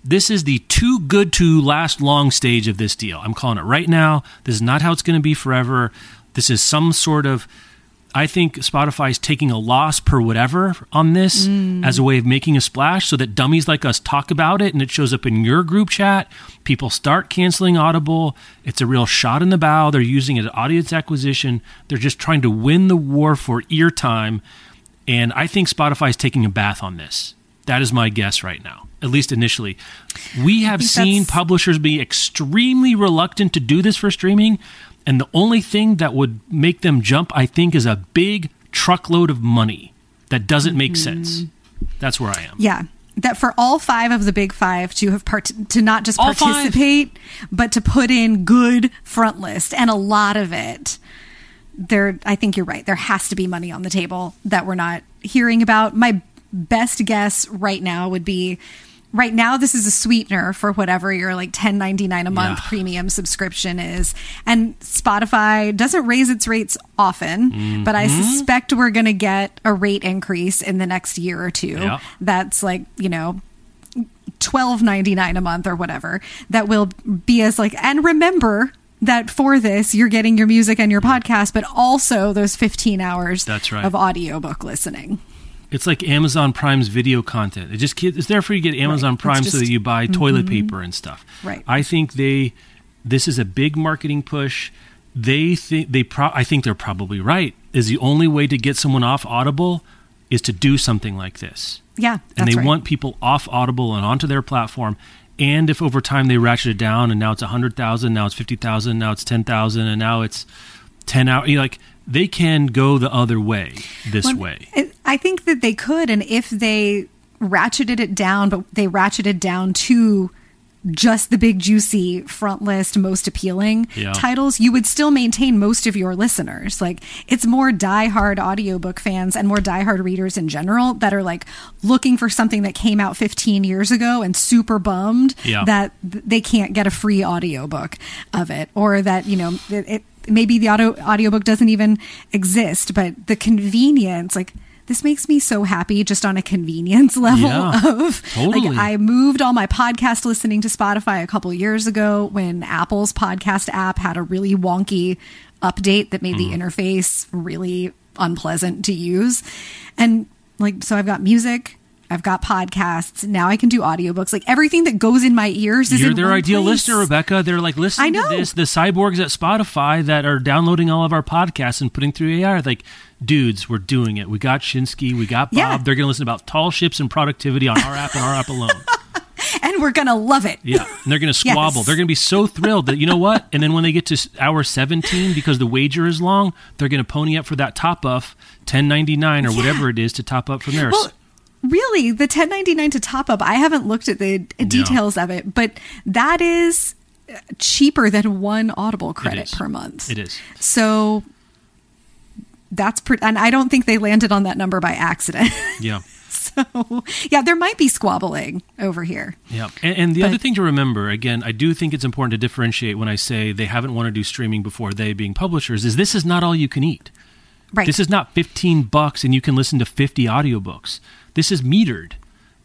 This is the too good to last long stage of this deal. I'm calling it right now. This is not how it's going to be forever. This is some sort of. I think Spotify is taking a loss per whatever on this as a way of making a splash so that dummies like us talk about it and it shows up in your group chat. People start canceling Audible. It's a real shot in the bow. They're using it as audience acquisition. They're just trying to win the war for ear time. And I think Spotify is taking a bath on this. That is my guess right now, at least initially. We have seen publishers be extremely reluctant to do this for streaming. And the only thing that would make them jump, I think, is a big truckload of money that doesn't make Mm-hmm. sense. That's where I am. Yeah. That for all five of the big five to have part to not just All five. participate, but to put in good front list and a lot of it. There, I think you're right. There has to be money on the table that we're not hearing about. My best guess right now would be right now this is a sweetener for whatever your like 10.99 a month Yeah. premium subscription is and spotify doesn't raise its rates often but i Mm-hmm. suspect we're going to get a rate increase in the next year or two Yeah. that's like you know 12.99 a month or whatever that will be as like and remember that for this you're getting your music and your podcast but also those 15 hours That's right. of audiobook listening It's like Amazon Prime's video content. It just it's there for you to get Amazon It's Prime so just- Mm-hmm. that you buy toilet paper and stuff. Right. I think they this is a big marketing push. They think they pro- I think they're probably right. Is the only way to get someone off Audible is to do something like this. yeah and they right. want people off Audible and onto their platform. And if over time they ratchet it down, and now it's a hundred thousand, now it's fifty thousand, now it's ten thousand, and now it's ten out. You know, like they can go the other way this Well, way. I think that they could, and if they ratcheted it down, but they ratcheted down to just the big juicy front list most appealing Yeah. titles you would still maintain most of your listeners like it's more diehard audiobook fans and more diehard readers in general that are like looking for something that came out 15 years ago and super bummed Yeah. that th- they can't get a free audiobook of it or that you know it, it maybe the audio audiobook doesn't even exist but the convenience like this makes me so happy just on a convenience level Yeah, of totally. like I moved all my podcast listening to Spotify a couple years ago when Apple's podcast app had a really wonky update that made Mm. the interface really unpleasant to use. And like so I've got music, I've got podcasts, now I can do audiobooks. Like everything that goes in my ears is You're in their ideal place. listener, Rebecca. They're like, listen I to know. this. The cyborgs at Spotify that are downloading all of our podcasts and putting through AI like, dudes, we're doing it. We got Schinsky, we got Bob. Yeah. They're going to listen about tall ships and productivity on our app and our app alone. And we're gonna love it. Yeah, and they're going to squabble. Yes. They're going to be so thrilled that you know what. And then when they get to hour seventeen, because the wager is long, they're going to pony up for that top ninety nine or whatever it is to top up from there. Well, really, the 1099 to top up, I haven't looked at the details of it, but that is uh, cheaper than one Audible credit per month. It is. So that's pretty, and I don't think they landed on that number by accident. yeah. so yeah, there might be squabbling over here. Yeah, and, and the But- other thing to remember, again, I do think it's important to differentiate when I say they haven't wanted to do streaming before they being publishers. Is this is not all you can eat. Right. This is not fifteen bucks and you can listen to fifty audiobooks. This is metered,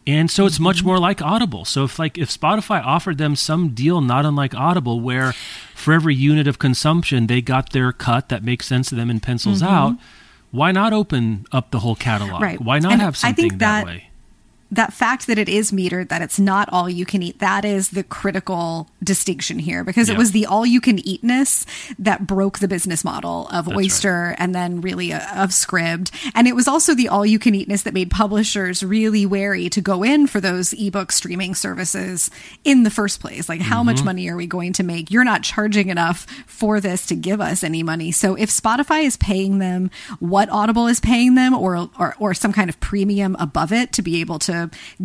and so it's much more like Audible. So if like if Spotify offered them some deal not unlike Audible, where for every unit of consumption they got their cut that makes sense to them and pencils out. Why not open up the whole catalog? Right. Why not And have something that- way? That fact that it is metered, that it's not all you can eat, that is the critical distinction here because Yeah. it was the all you can eatness that broke the business model of right. Oyster and then really uh, of Scribd. And it was also the all you can eatness that made publishers really wary to go in for those ebook streaming services in the first place. Like, how Mm-hmm. much money are we going to make? You're not charging enough for this to give us any money. So if Spotify is paying them what Audible is paying them or, or, or some kind of premium above it to be able to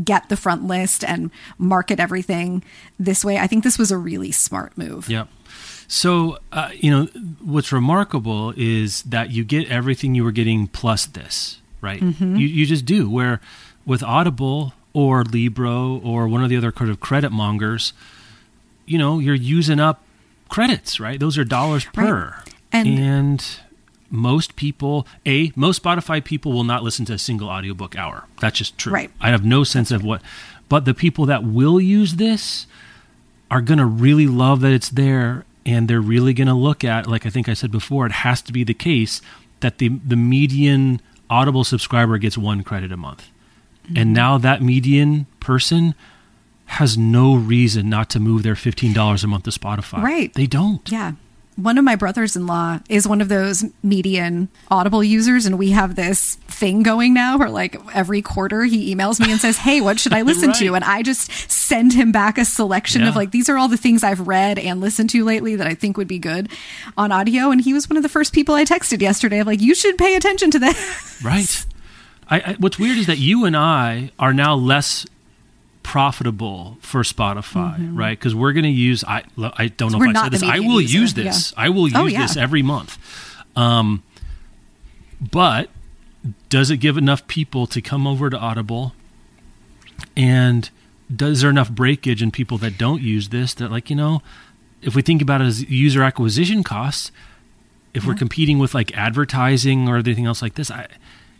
get the front list and market everything this way, I think this was a really smart move. Yep. So, uh, you know, what's remarkable is that you get everything you were getting plus this, right? Mm-hmm. You, you just do. Where with Audible or Libro or one of the other kind of credit mongers, you know, you're using up credits, right? Those are dollars per. Right. And- most people, A, most Spotify people will not listen to a single audiobook hour. That's just true. Right. I have no sense of what, but the people that will use this are going to really love that it's there and they're really going to look at like I think I said before it has to be the case that the the median Audible subscriber gets one credit a month. Mm-hmm. And now that median person has no reason not to move their $15 a month to Spotify. Right. They don't. Yeah. One of my brothers in law is one of those median Audible users, and we have this thing going now where, like, every quarter he emails me and says, Hey, what should I listen to? And I just send him back a selection of, like, these are all the things I've read and listened to lately that I think would be good on audio. And he was one of the first people I texted yesterday of, like, you should pay attention to this. Right. I, I, what's weird is that you and I are now less profitable for Spotify, right? Because we're going to use. I I don't know Mm-hmm. If I said this. I will user, use this. yeah. I will use Oh, yeah. this every month. Um, but does it give enough people to come over to Audible and does there enough breakage in people that don't use this that like you know if we think about it as user acquisition costs if we're competing with like advertising or anything else like this i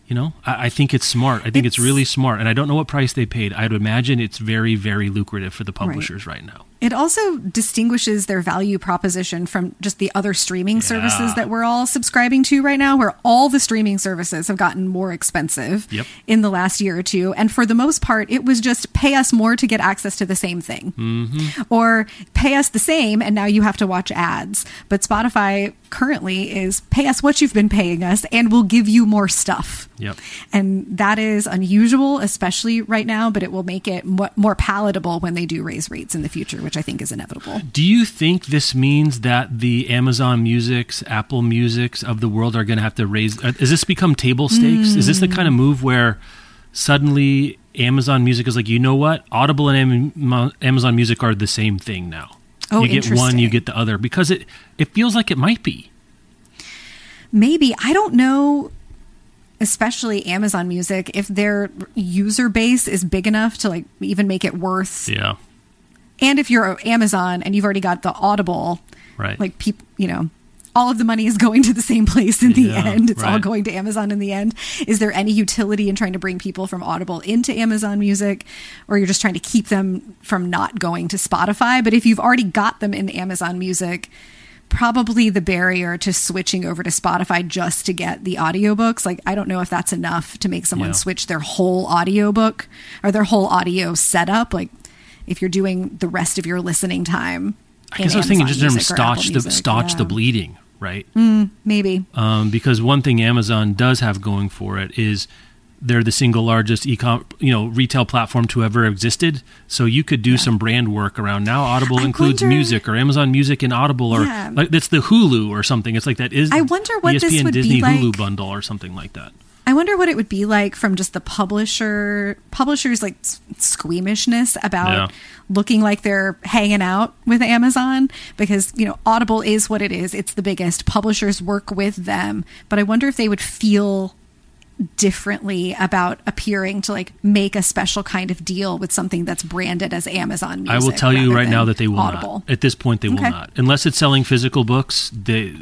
you know? I, I think it's smart. I think it's, It's- really smart. And i don't know what price they paid. I'd imagine it's very very lucrative for the publishers right, now It also distinguishes their value proposition from just the other streaming services that we're all subscribing to right now, where all the streaming services have gotten more expensive Yep. in the last year or two. And for the most part, it was just pay us more to get access to the same thing, Mm-hmm. or pay us the same, and now you have to watch ads. But Spotify currently is pay us what you've been paying us, and we'll give you more stuff. Yep. And that is unusual, especially right now, but it will make it more palatable when they do raise rates in the future, which I think is inevitable. Do you think this means that the Amazon Musics, Apple Musics of the world are going to have to raise? Uh, is this become table stakes? Is this the mm. kind of move where suddenly Amazon Music is like, you know what? Audible and Amazon Music are the same thing now. Oh, you get one, you get the other because it it feels like it might be. Maybe, I don't know, especially Amazon Music, if their user base is big enough to like even make it worth. Yeah. And if you're Amazon and you've already got the Audible, Right. like people, you know, all of the money is going to the same place in the Yeah, end. It's all going to Amazon in the end. Is there any utility in trying to bring people from Audible into Amazon Music, or you're just trying to keep them from not going to Spotify? But if you've already got them in Amazon Music, probably the barrier to switching over to Spotify just to get the audiobooks, like I don't know if that's enough to make someone Yeah. switch their whole audiobook or their whole audio setup. Like if you're doing the rest of your listening time. I guess I was thinking just in Apple staunch the Music, staunch the bleeding, right? Maybe. um, because one thing Amazon does have going for it is they're the single largest e-com, you know, retail platform to ever existed. So you could do some brand work around now. Audible I includes wonder- music, or Amazon Music and Audible, or Yeah. like that's the Hulu or something. It's like that is. I wonder what this ESPN would be Disney Hulu bundle or something like that. I wonder what it would be like from just the publisher publishers like squeamishness about Yeah. looking like they're hanging out with Amazon because you know Audible is what it is it's the biggest publishers work with them but I wonder if they would feel differently about appearing to like make a special kind of deal with something that's branded as Amazon Music I will tell you right now that they will Audible. not. At this point, they will Okay. not, unless it's selling physical books. They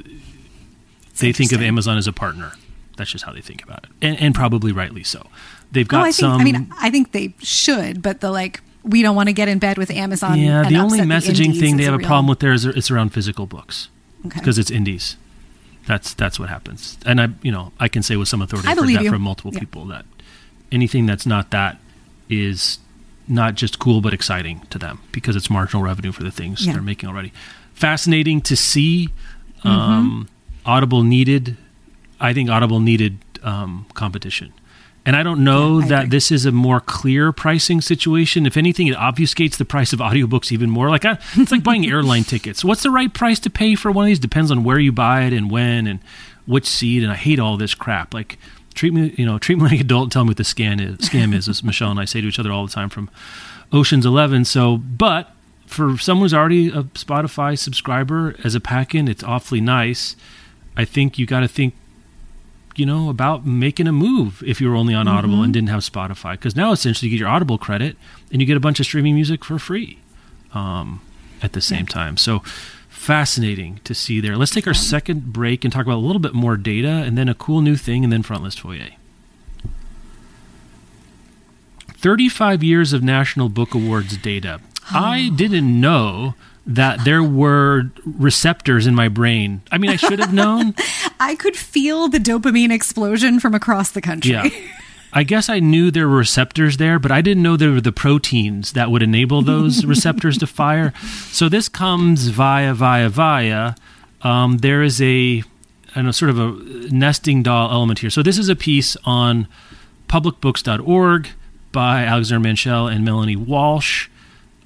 they think of. Amazon as a partner. That's just how they think about it, and, and probably rightly so. They've Oh, got I think some. I mean I think they should but the like we don't want to get in bed with Amazon Yeah, and the only upset the messaging thing they have a real- problem with there is it's around physical books Okay. because it's indies. That's that's what happens, and I you know I can say with some authority I believe that you. from multiple Yeah. people that anything that's not that is not just cool but exciting to them because it's marginal revenue for the things Yeah. they're making already. Fascinating to see. Mm-hmm. Um, Audible needed, I think Audible needed um, competition. And I don't know Yeah, I that agree. this is a more clear pricing situation. If anything, it obfuscates the price of audiobooks even more. Like I, it's like buying airline tickets. What's the right price to pay for one of these? Depends on where you buy it and when and which seat. And I hate all this crap. Like treat me, you know, treat me like an adult. And tell me what the scan is. Scam is, as Michelle and I say to each other all the time from Ocean's Eleven. So, but for someone who's already a Spotify subscriber as a pack-in, it's awfully nice. I think you got to think you know, about making a move if you were only on Audible and didn't have Spotify. Because now essentially you get your Audible credit and you get a bunch of streaming music for free um, at the same time. So fascinating to see there. Let's take our second break and talk about a little bit more data and then a cool new thing and then Frontlist foyer. 35 years of National Book Awards data. I didn't know that there were receptors in my brain. I mean, I should have known. I could feel the dopamine explosion from across the country. Yeah. I guess I knew there were receptors there, but I didn't know there were the proteins that would enable those receptors to fire. So this comes via, via, via. Um, there is a, I know, sort of a nesting doll element here. So this is a piece on publicbooks.org by Alexander Manshel and Melanie Walsh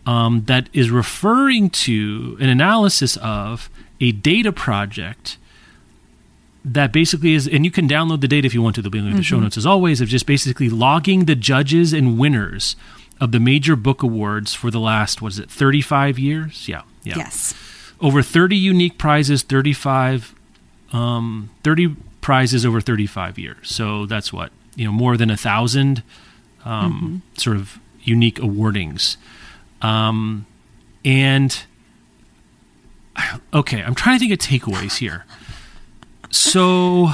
um, that is referring to an analysis of a data project that basically is, and you can download the data if you want to. There'll be in the show notes as always, of just basically logging the judges and winners of the major book awards for the last, what is it, 35 years? Yeah. Yeah. Yes. Over 30 unique prizes, 35, um, 30 prizes over 35 years. So that's what, you know, more than a thousand um, sort of unique awardings. Um, and okay, I'm trying to think of takeaways here. So,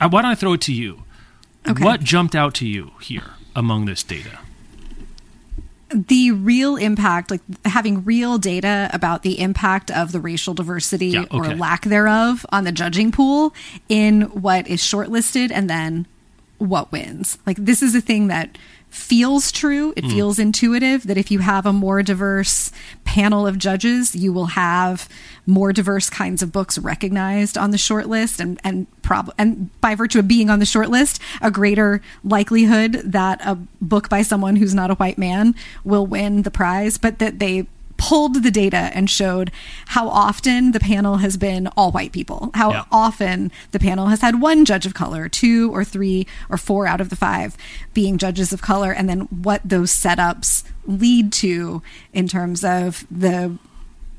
why don't I throw it to you? Okay. What jumped out to you here among this data? the real impact, like having real data about the impact of the racial diversity Yeah, or lack thereof on the judging pool in what is shortlisted and then what wins. Like this is a thing that feels true. It mm. feels intuitive that if you have a more diverse panel of judges, you will have more diverse kinds of books recognized on the short list and and prob- and by virtue of being on the short list, a greater likelihood that a book by someone who's not a white man will win the prize, but that they pulled the data and showed how often the panel has been all white people, how Yeah. often the panel has had one judge of color, two or three or four out of the five being judges of color, and then what those setups lead to in terms of the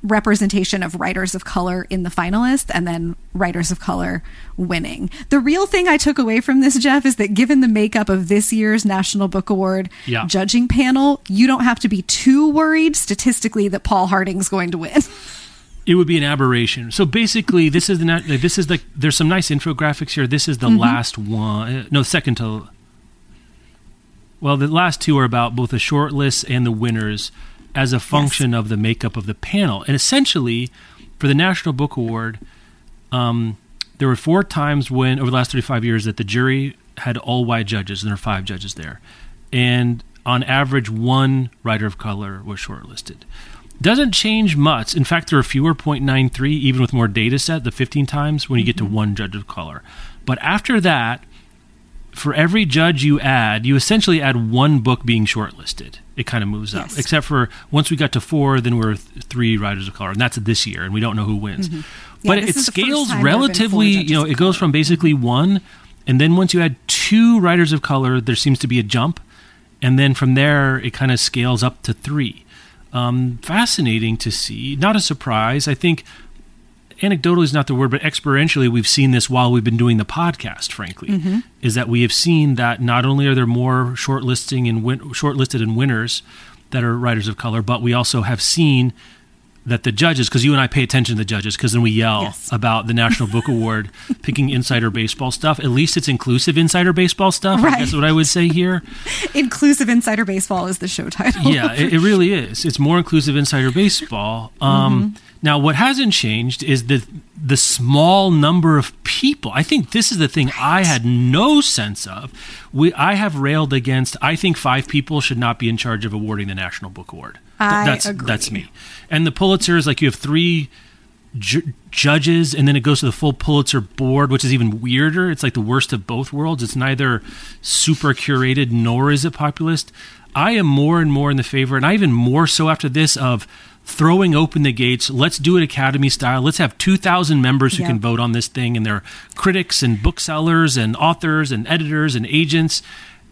representation of writers of color in the finalists and then writers of color winning. The real thing I took away from this, Jeff, is that given the makeup of this year's National Book Award Yeah. judging panel, you don't have to be too worried statistically that Paul Harding's going to win. It would be an aberration. So basically, this is the this is the there's some nice infographics here. This is the Mm-hmm. last one, uh, no second to. Well, the last two are about both the short lists and the winners as a function of the makeup of the panel. And essentially, for the National Book Award, um, there were four times when over the last 35 years that the jury had all white judges, and there are five judges there, and on average, one writer of color was shortlisted. Doesn't change much. In fact, there are fewer 0.93, even with more data set, the 15 times when you get to one judge of color. But after that, for every judge you add, you essentially add one book being shortlisted. It kind of moves up. Except for once we got to four, then we're th- three riders of color, and that's this year, and we don't know who wins. Yeah, but it scales time there have been relatively. You know, it goes from basically one, and then once you add two riders of color, there seems to be a jump, and then from there it kind of scales up to three. Um, fascinating to see. Not a surprise. I think anecdotally is not the word, but experientially, we've seen this while we've been doing the podcast. Frankly, Mm-hmm. is that we have seen that not only are there more shortlisting and win- shortlisted and winners that are writers of color, but we also have seen that the judges, because you and I pay attention to the judges, because then we yell Yes. about the National Book Award picking insider baseball stuff. At least it's inclusive insider baseball stuff. I Right. guess what I would say here. Inclusive Insider Baseball is the show title. yeah, it, it really is. It's more inclusive insider baseball. Um, Now, what hasn't changed is the the small number of people. I think this is the thing I had no sense of. We I have railed against. I think five people should not be in charge of awarding the National Book Award. I that's agree. that's me. And the Pulitzer is like you have three ju- judges, and then it goes to the full Pulitzer board, which is even weirder. It's like the worst of both worlds. It's neither super curated nor is it populist. I am more and more in the favor, and I even more so after this of throwing open the gates. Let's do it Academy style. Let's have two thousand members who Yeah. can vote on this thing, and they're critics and booksellers and authors and editors and agents,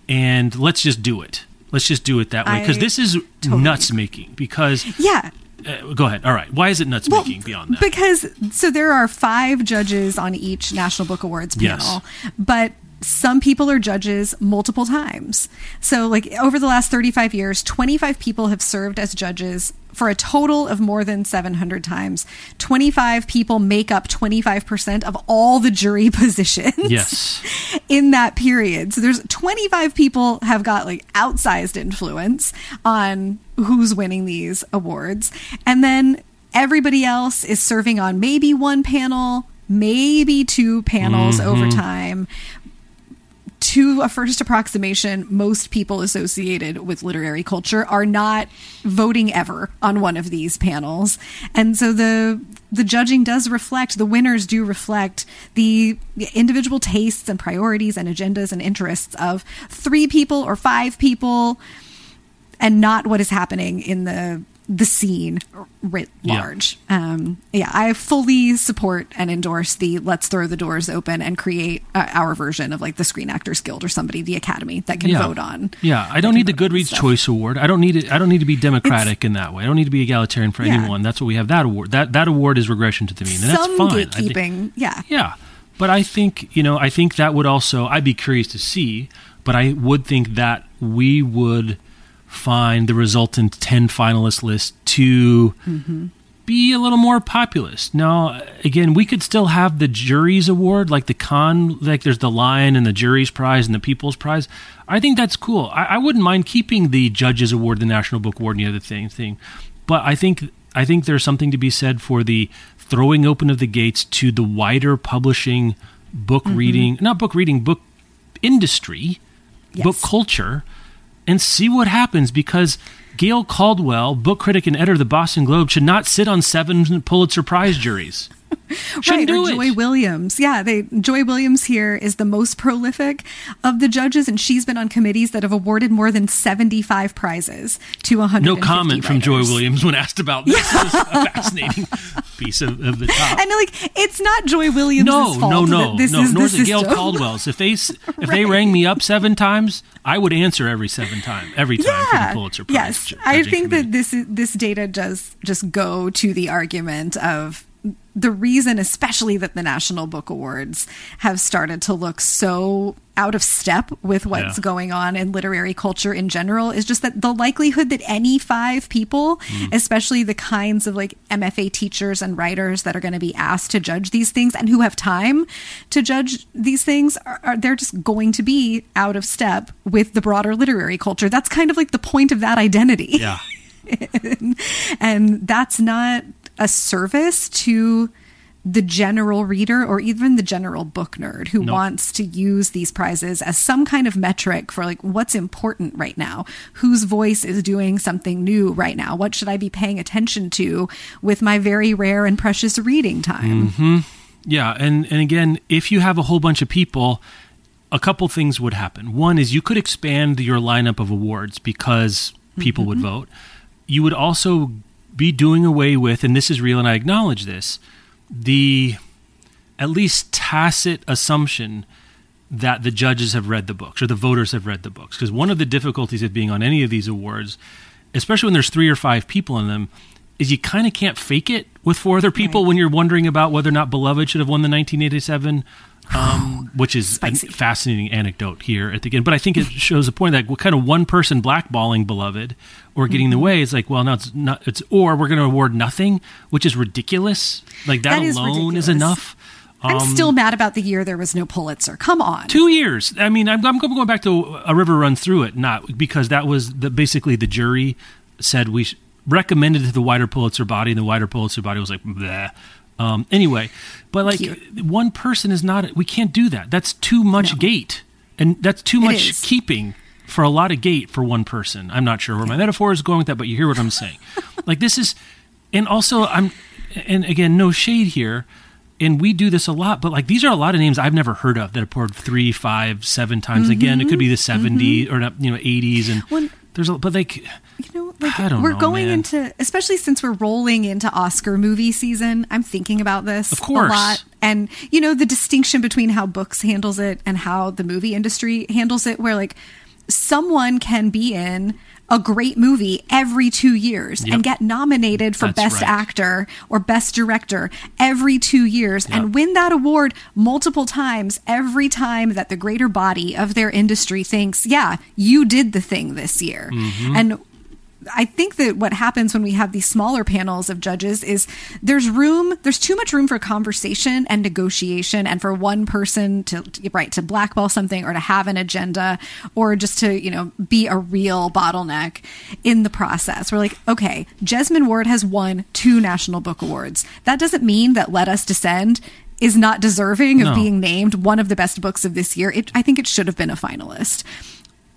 and let's just do it. Let's just do it that way because this is totally nuts making. Because Yeah. uh, go ahead. All right. Why is it nuts Well, making beyond that? Because so there are five judges on each National Book Awards Yes. panel, but some people are judges multiple times. So, like over the last 35 years, 25 people have served as judges for a total of more than 700 times. 25 people make up 25% of all the jury positions yes. in that period. So there's 25 people have got like outsized influence on who's winning these awards. And then everybody else is serving on maybe one panel, maybe two panels mm-hmm. over time. To a first approximation, most people associated with literary culture are not voting ever on one of these panels. And so the the judging does reflect, the winners do reflect the individual tastes and priorities and agendas and interests of three people or five people and not what is happening in the the scene writ Yeah. large. Um, yeah, I fully support and endorse the let's throw the doors open and create uh, our version of like the Screen Actors Guild or somebody, the Academy that can vote on. Yeah, I don't need the Goodreads. Choice Award. I don't need it. I don't need to be democratic in that way. I don't need to be egalitarian for Yeah. anyone. That's what we have that award. That that award is regression to the mean, and that's Some fine. I think- gatekeeping, yeah. yeah, but I think you know. I think that would also. I'd be curious to see, but I would think that we would find the resultant 10 finalist list to mm-hmm. be a little more populist. Now, again, we could still have the jury's award, like the con, like there's the lion and the jury's prize and the people's prize. I think that's cool. I, I wouldn't mind keeping the judges award, the National Book Award, and the other thing, thing. But I think I think there's something to be said for the throwing open of the gates to the wider publishing, book mm-hmm. reading, not book reading, book industry, book culture, and see what happens because Gail Caldwell, book critic and editor of the Boston Globe, should not sit on seven Pulitzer Prize juries. Shouldn't right, or it. Joy Williams. Yeah, they Joy Williams here is the most prolific of the judges, and she's been on committees that have awarded more than seventy-five prizes to hundred. no comment from Joy Williams when asked about this. It was a fascinating piece of, of the top. And like, it's not Joy Williams' no, fault. no, no, This no. is Nor the is it Gail. Caldwell's. If they if they rang me up seven times, I would answer every seven time, every time for the Pulitzer Prize. Yes, I think committee. that this this data does just go to the argument of the reason, especially that the National Book Awards have started to look so out of step with what's Yeah. going on in literary culture in general is just that the likelihood that any five people, Mm-hmm. especially the kinds of like MFA teachers and writers that are going to be asked to judge these things and who have time to judge these things, are, are they're just going to be out of step with the broader literary culture. That's kind of like the point of that identity yeah. and that's not a service to the general reader or even the general book nerd who Nope. wants to use these prizes as some kind of metric for like what's important right now whose voice is doing something new right now what should i be paying attention to with my very rare and precious reading time mm-hmm. Yeah, and and again, if you have a whole bunch of people, a couple things would happen. One is you could expand your lineup of awards because people would mm-hmm. vote. You would also be doing away with, and this is real, and I acknowledge this, the at least tacit assumption that the judges have read the books or the voters have read the books. Because one of the difficulties of being on any of these awards, especially when there's three or five people in them, is you kind of can't fake it with four other people Right. when you're wondering about whether or not Beloved should have won the 1987, um, which is a fascinating anecdote here at the end. But I think it shows a point that what kind of one person blackballing Beloved or getting in Mm-hmm. the way is like, well, no, it's not. It's or we're going to award nothing, which is ridiculous. Like that, That is alone is ridiculous. enough. i'm still mad about the year there was no pulitzer come on Two years. I mean, I'm, I'm going back to a river runs through it, not because that was the, basically the jury said we sh- recommended to the wider Pulitzer body, and the wider Pulitzer body was like, Bleh. Um, anyway, but like Cute. one person is not. We can't do that. That's too much No. gate, and that's too much keeping for a lot of gate for one person. I'm not sure where my metaphor is going with that, but you hear what I'm saying. like this is, and also I'm, and again, no shade here. And we do this a lot, but like these are a lot of names I've never heard of that have poured three, five, seven times. Again, it could be the 70s or not, you know, 80s, and When- there's a, but like, you know, like I don't we're know, going man. into, especially since we're rolling into Oscar movie season. I'm thinking about this Of course. a lot, and you know the distinction between how books handles it and how the movie industry handles it. Where like someone can be in a great movie every two years Yep. and get nominated for That's best right. actor or best director every two years Yep. and win that award multiple times every time that the greater body of their industry thinks, yeah, you did the thing this year. Mm-hmm. And I think that what happens when we have these smaller panels of judges is there's room, there's too much room for conversation and negotiation, and for one person to right to blackball something or to have an agenda or just to you know be a real bottleneck in the process. We're like, okay, Jesmyn Ward has won two National Book Awards. That doesn't mean that Let Us Descend is not deserving of No. being named one of the best books of this year. It, I think it should have been a finalist.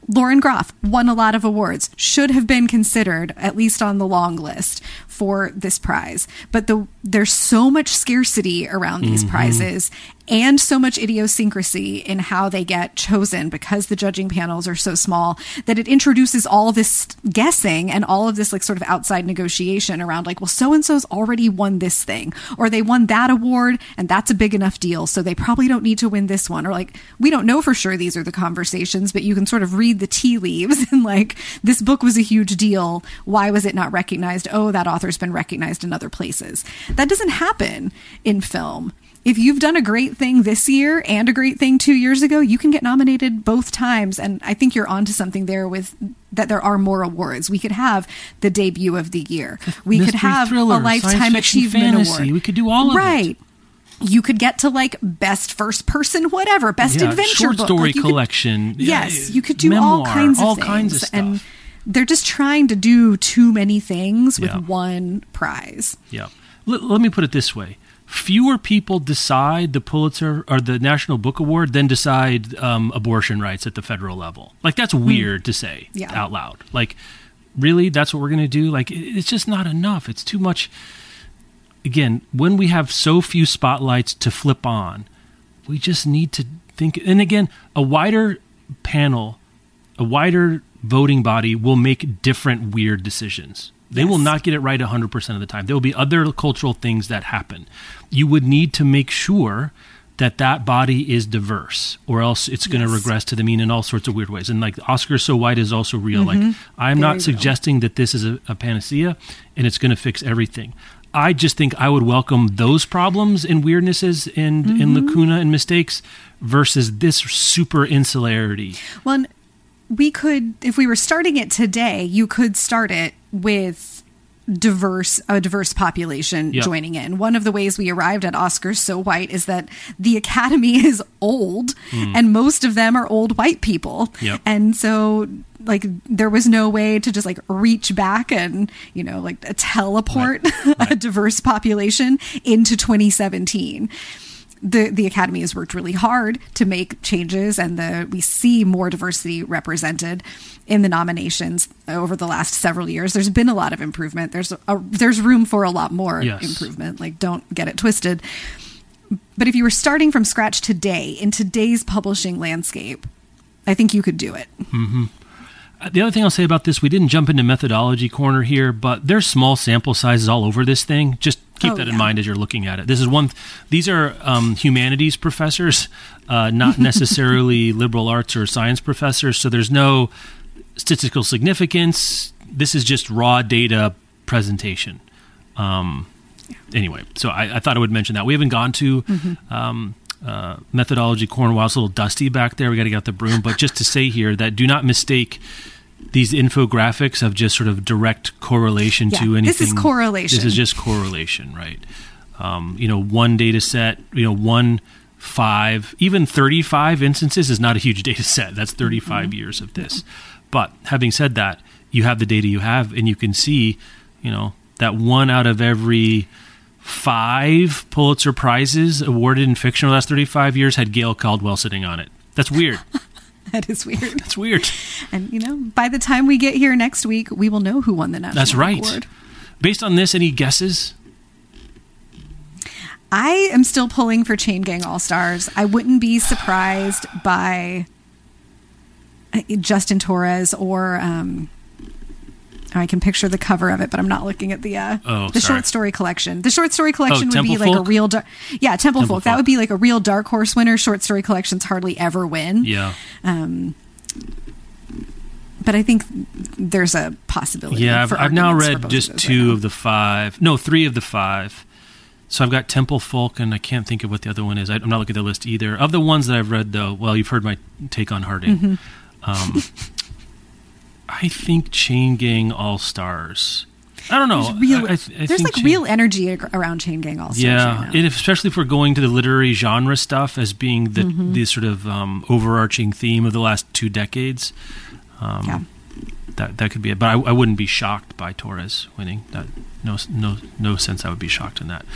Lauren Groff won a lot of awards, should have been considered at least on the long list for this prize. But the there's so much scarcity around these mm-hmm. prizes and so much idiosyncrasy in how they get chosen because the judging panels are so small that it introduces all this guessing and all of this like sort of outside negotiation around like well so and so's already won this thing or they won that award and that's a big enough deal so they probably don't need to win this one or like we don't know for sure these are the conversations but you can sort of read the tea leaves and like this book was a huge deal. Why was it not recognized? Oh that author's been recognized in other places. That doesn't happen in film if you've done a great thing this year and a great thing two years ago, you can get nominated both times. And I think you're onto something there with that there are more awards. We could have the debut of the year. We could have thriller, a lifetime achievement fantasy. award. We could do all of it. right. You could get to like best first person, whatever, best Yeah, adventure short book. story Like, could- collection. Yeah, yes, you could do all kinds of all things, kinds of stuff. and they're just trying to do too many things with Yeah. one prize. Yeah. Let, let me put it this way. Fewer people decide the Pulitzer or the National Book Award than decide um, abortion rights at the federal level. Like, that's weird to say Hmm. Yeah. out loud. Like, really? That's what we're going to do? Like, it's just not enough. It's too much. Again, when we have so few spotlights to flip on, we just need to think. And again, a wider panel, a wider voting body will make different weird decisions. They will not get it right 100% of the time. There will be other cultural things that happen. You would need to make sure that that body is diverse or else it's going to Yes. regress to the mean in all sorts of weird ways. And like Oscar so white is also real. Like I'm Mm-hmm. Not suggesting that this is a, a panacea and it's going to fix everything. I just think I would welcome those problems and weirdnesses and, and Mm-hmm. lacuna and mistakes versus this super insularity. Well, and we could, if we were starting it today, you could start it with diverse a diverse population Yep. joining in. One of the ways we arrived at Oscars so white is that the Academy is old, hmm. and most of them are old white people, Yep. and so. Like there was no way to just like reach back and you know like teleport Right. a diverse population into 2017 the the academy has worked really hard to make changes and the we see more diversity represented in the nominations over the last several years. There's been a lot of improvement. There's a there's room for a lot more Yes. improvement. Like don't get it twisted. But if you were starting from scratch today in today's publishing landscape i think you could do it. Uh, The other thing I'll say about this, we didn't jump into methodology corner here, but there's small sample sizes all over this thing. Just keep Oh, that in yeah. mind as you're looking at it. This is one. These are um, humanities professors, uh, not necessarily liberal arts or science professors. So there's no statistical significance. This is just raw data presentation. Um, anyway, so I, I thought I would mention that. We haven't gone to um, uh, methodology it's a little dusty back there. We got to get out the broom. But just to say here that do not mistake these infographics of just sort of direct correlation Yeah, to anything. this is correlation. This is just correlation, right? Um, you know, one data set, you know, one five, even 35 instances is not a huge data set. That's 35 years of this. But having said that, you have the data you have, and you can see, you know, that one out of every five Pulitzer Prizes awarded in fiction over the last 35 years had Gail Caldwell sitting on it. That's weird. that is weird That's weird. and you know by the time we get here next week we will know who won the national That's right. award Based on this, any guesses? I am still pulling for Chain Gang All Stars. I wouldn't be surprised by uh, Justin Torres or um, I can picture the cover of it, but I'm not looking at the uh, Oh, the sorry. short story collection. The short story collection would Temple be like a real dar- yeah Temple, Temple Folk. That would be like a real dark horse winner. Short story collections hardly ever win. Yeah. Um, but I think there's a possibility. Yeah, I've, I've now read just right two now. of the five. No, three of the five. So I've got Temple Folk, and I can't think of what the other one is. I, I'm not looking at the list either. Of the ones that I've read, though, well, you've heard my take on Harding. Mm-hmm. Um, I think Chain Gang All Stars. I don't know. There's, real, I, I there's like Chain- real energy around Chain Gang All Stars. Yeah, right especially if we're going to the literary genre stuff as being the Mm-hmm. the sort of um, overarching theme of the last two decades. Um, Yeah. That that could be it, but I, I wouldn't be shocked by Torres winning. That no no no sense I would be shocked in that.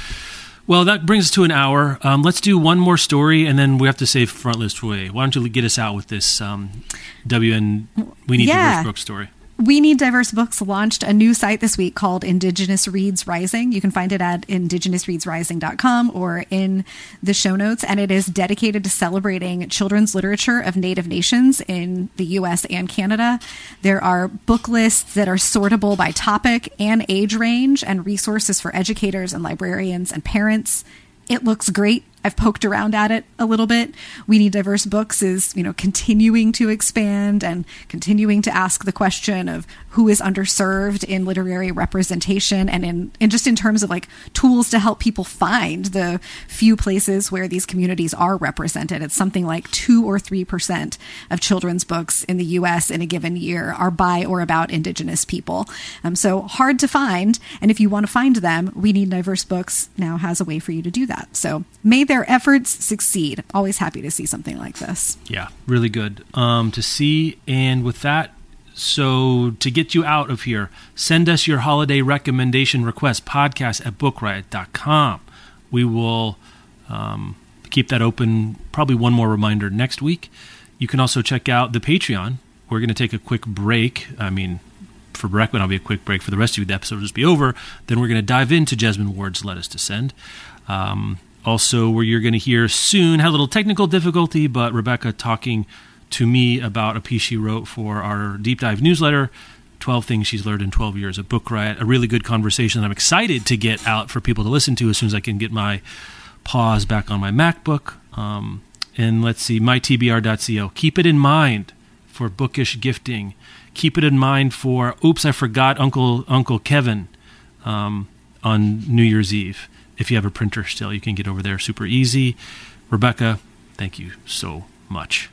Well, that brings us to an hour. Um, let's do one more story, and then we have to save Frontlist Foyer. Why don't you get us out with this um, WN? We need Yeah. diverse book story. We Need Diverse Books launched a new site this week called Indigenous Reads Rising. You can find it at indigenousreadsrising.com or in the show notes. And it is dedicated to celebrating children's literature of Native nations in the US and Canada. There are book lists that are sortable by topic and age range and resources for educators and librarians and parents. It looks great. I've poked around at it a little bit. We Need Diverse Books is, you know, continuing to expand and continuing to ask the question of who is underserved in literary representation and in and just in terms of like tools to help people find the few places where these communities are represented. It's something like 2 or 3% of children's books in the US in a given year are by or about indigenous people. Um, so hard to find, and if you want to find them, We Need Diverse Books now has a way for you to do that. So may their efforts succeed. Always happy to see something like this. Yeah, really good um, to see. And with that, so to get you out of here, send us your holiday recommendation request podcast at bookriot.com. We will um, keep that open. Probably one more reminder next week. You can also check out the Patreon. We're going to take a quick break. I mean, for Breckman, I'll be a quick break. For the rest of you, the episode will just be over. Then we're going to dive into Jesmyn Ward's Let Us Descend. Um, also, where you're going to hear soon, had a little technical difficulty, but Rebecca talking to me about a piece she wrote for our deep dive newsletter 12 things she's learned in 12 years at book riot a really good conversation that i'm excited to get out for people to listen to as soon as i can get my paws back on my macbook. Um, and let's see mytbr.co keep it in mind for bookish gifting. Keep it in mind for oops i forgot uncle uncle kevin um, on new year's eve if you have a printer still you can get over there super easy rebecca thank you so much.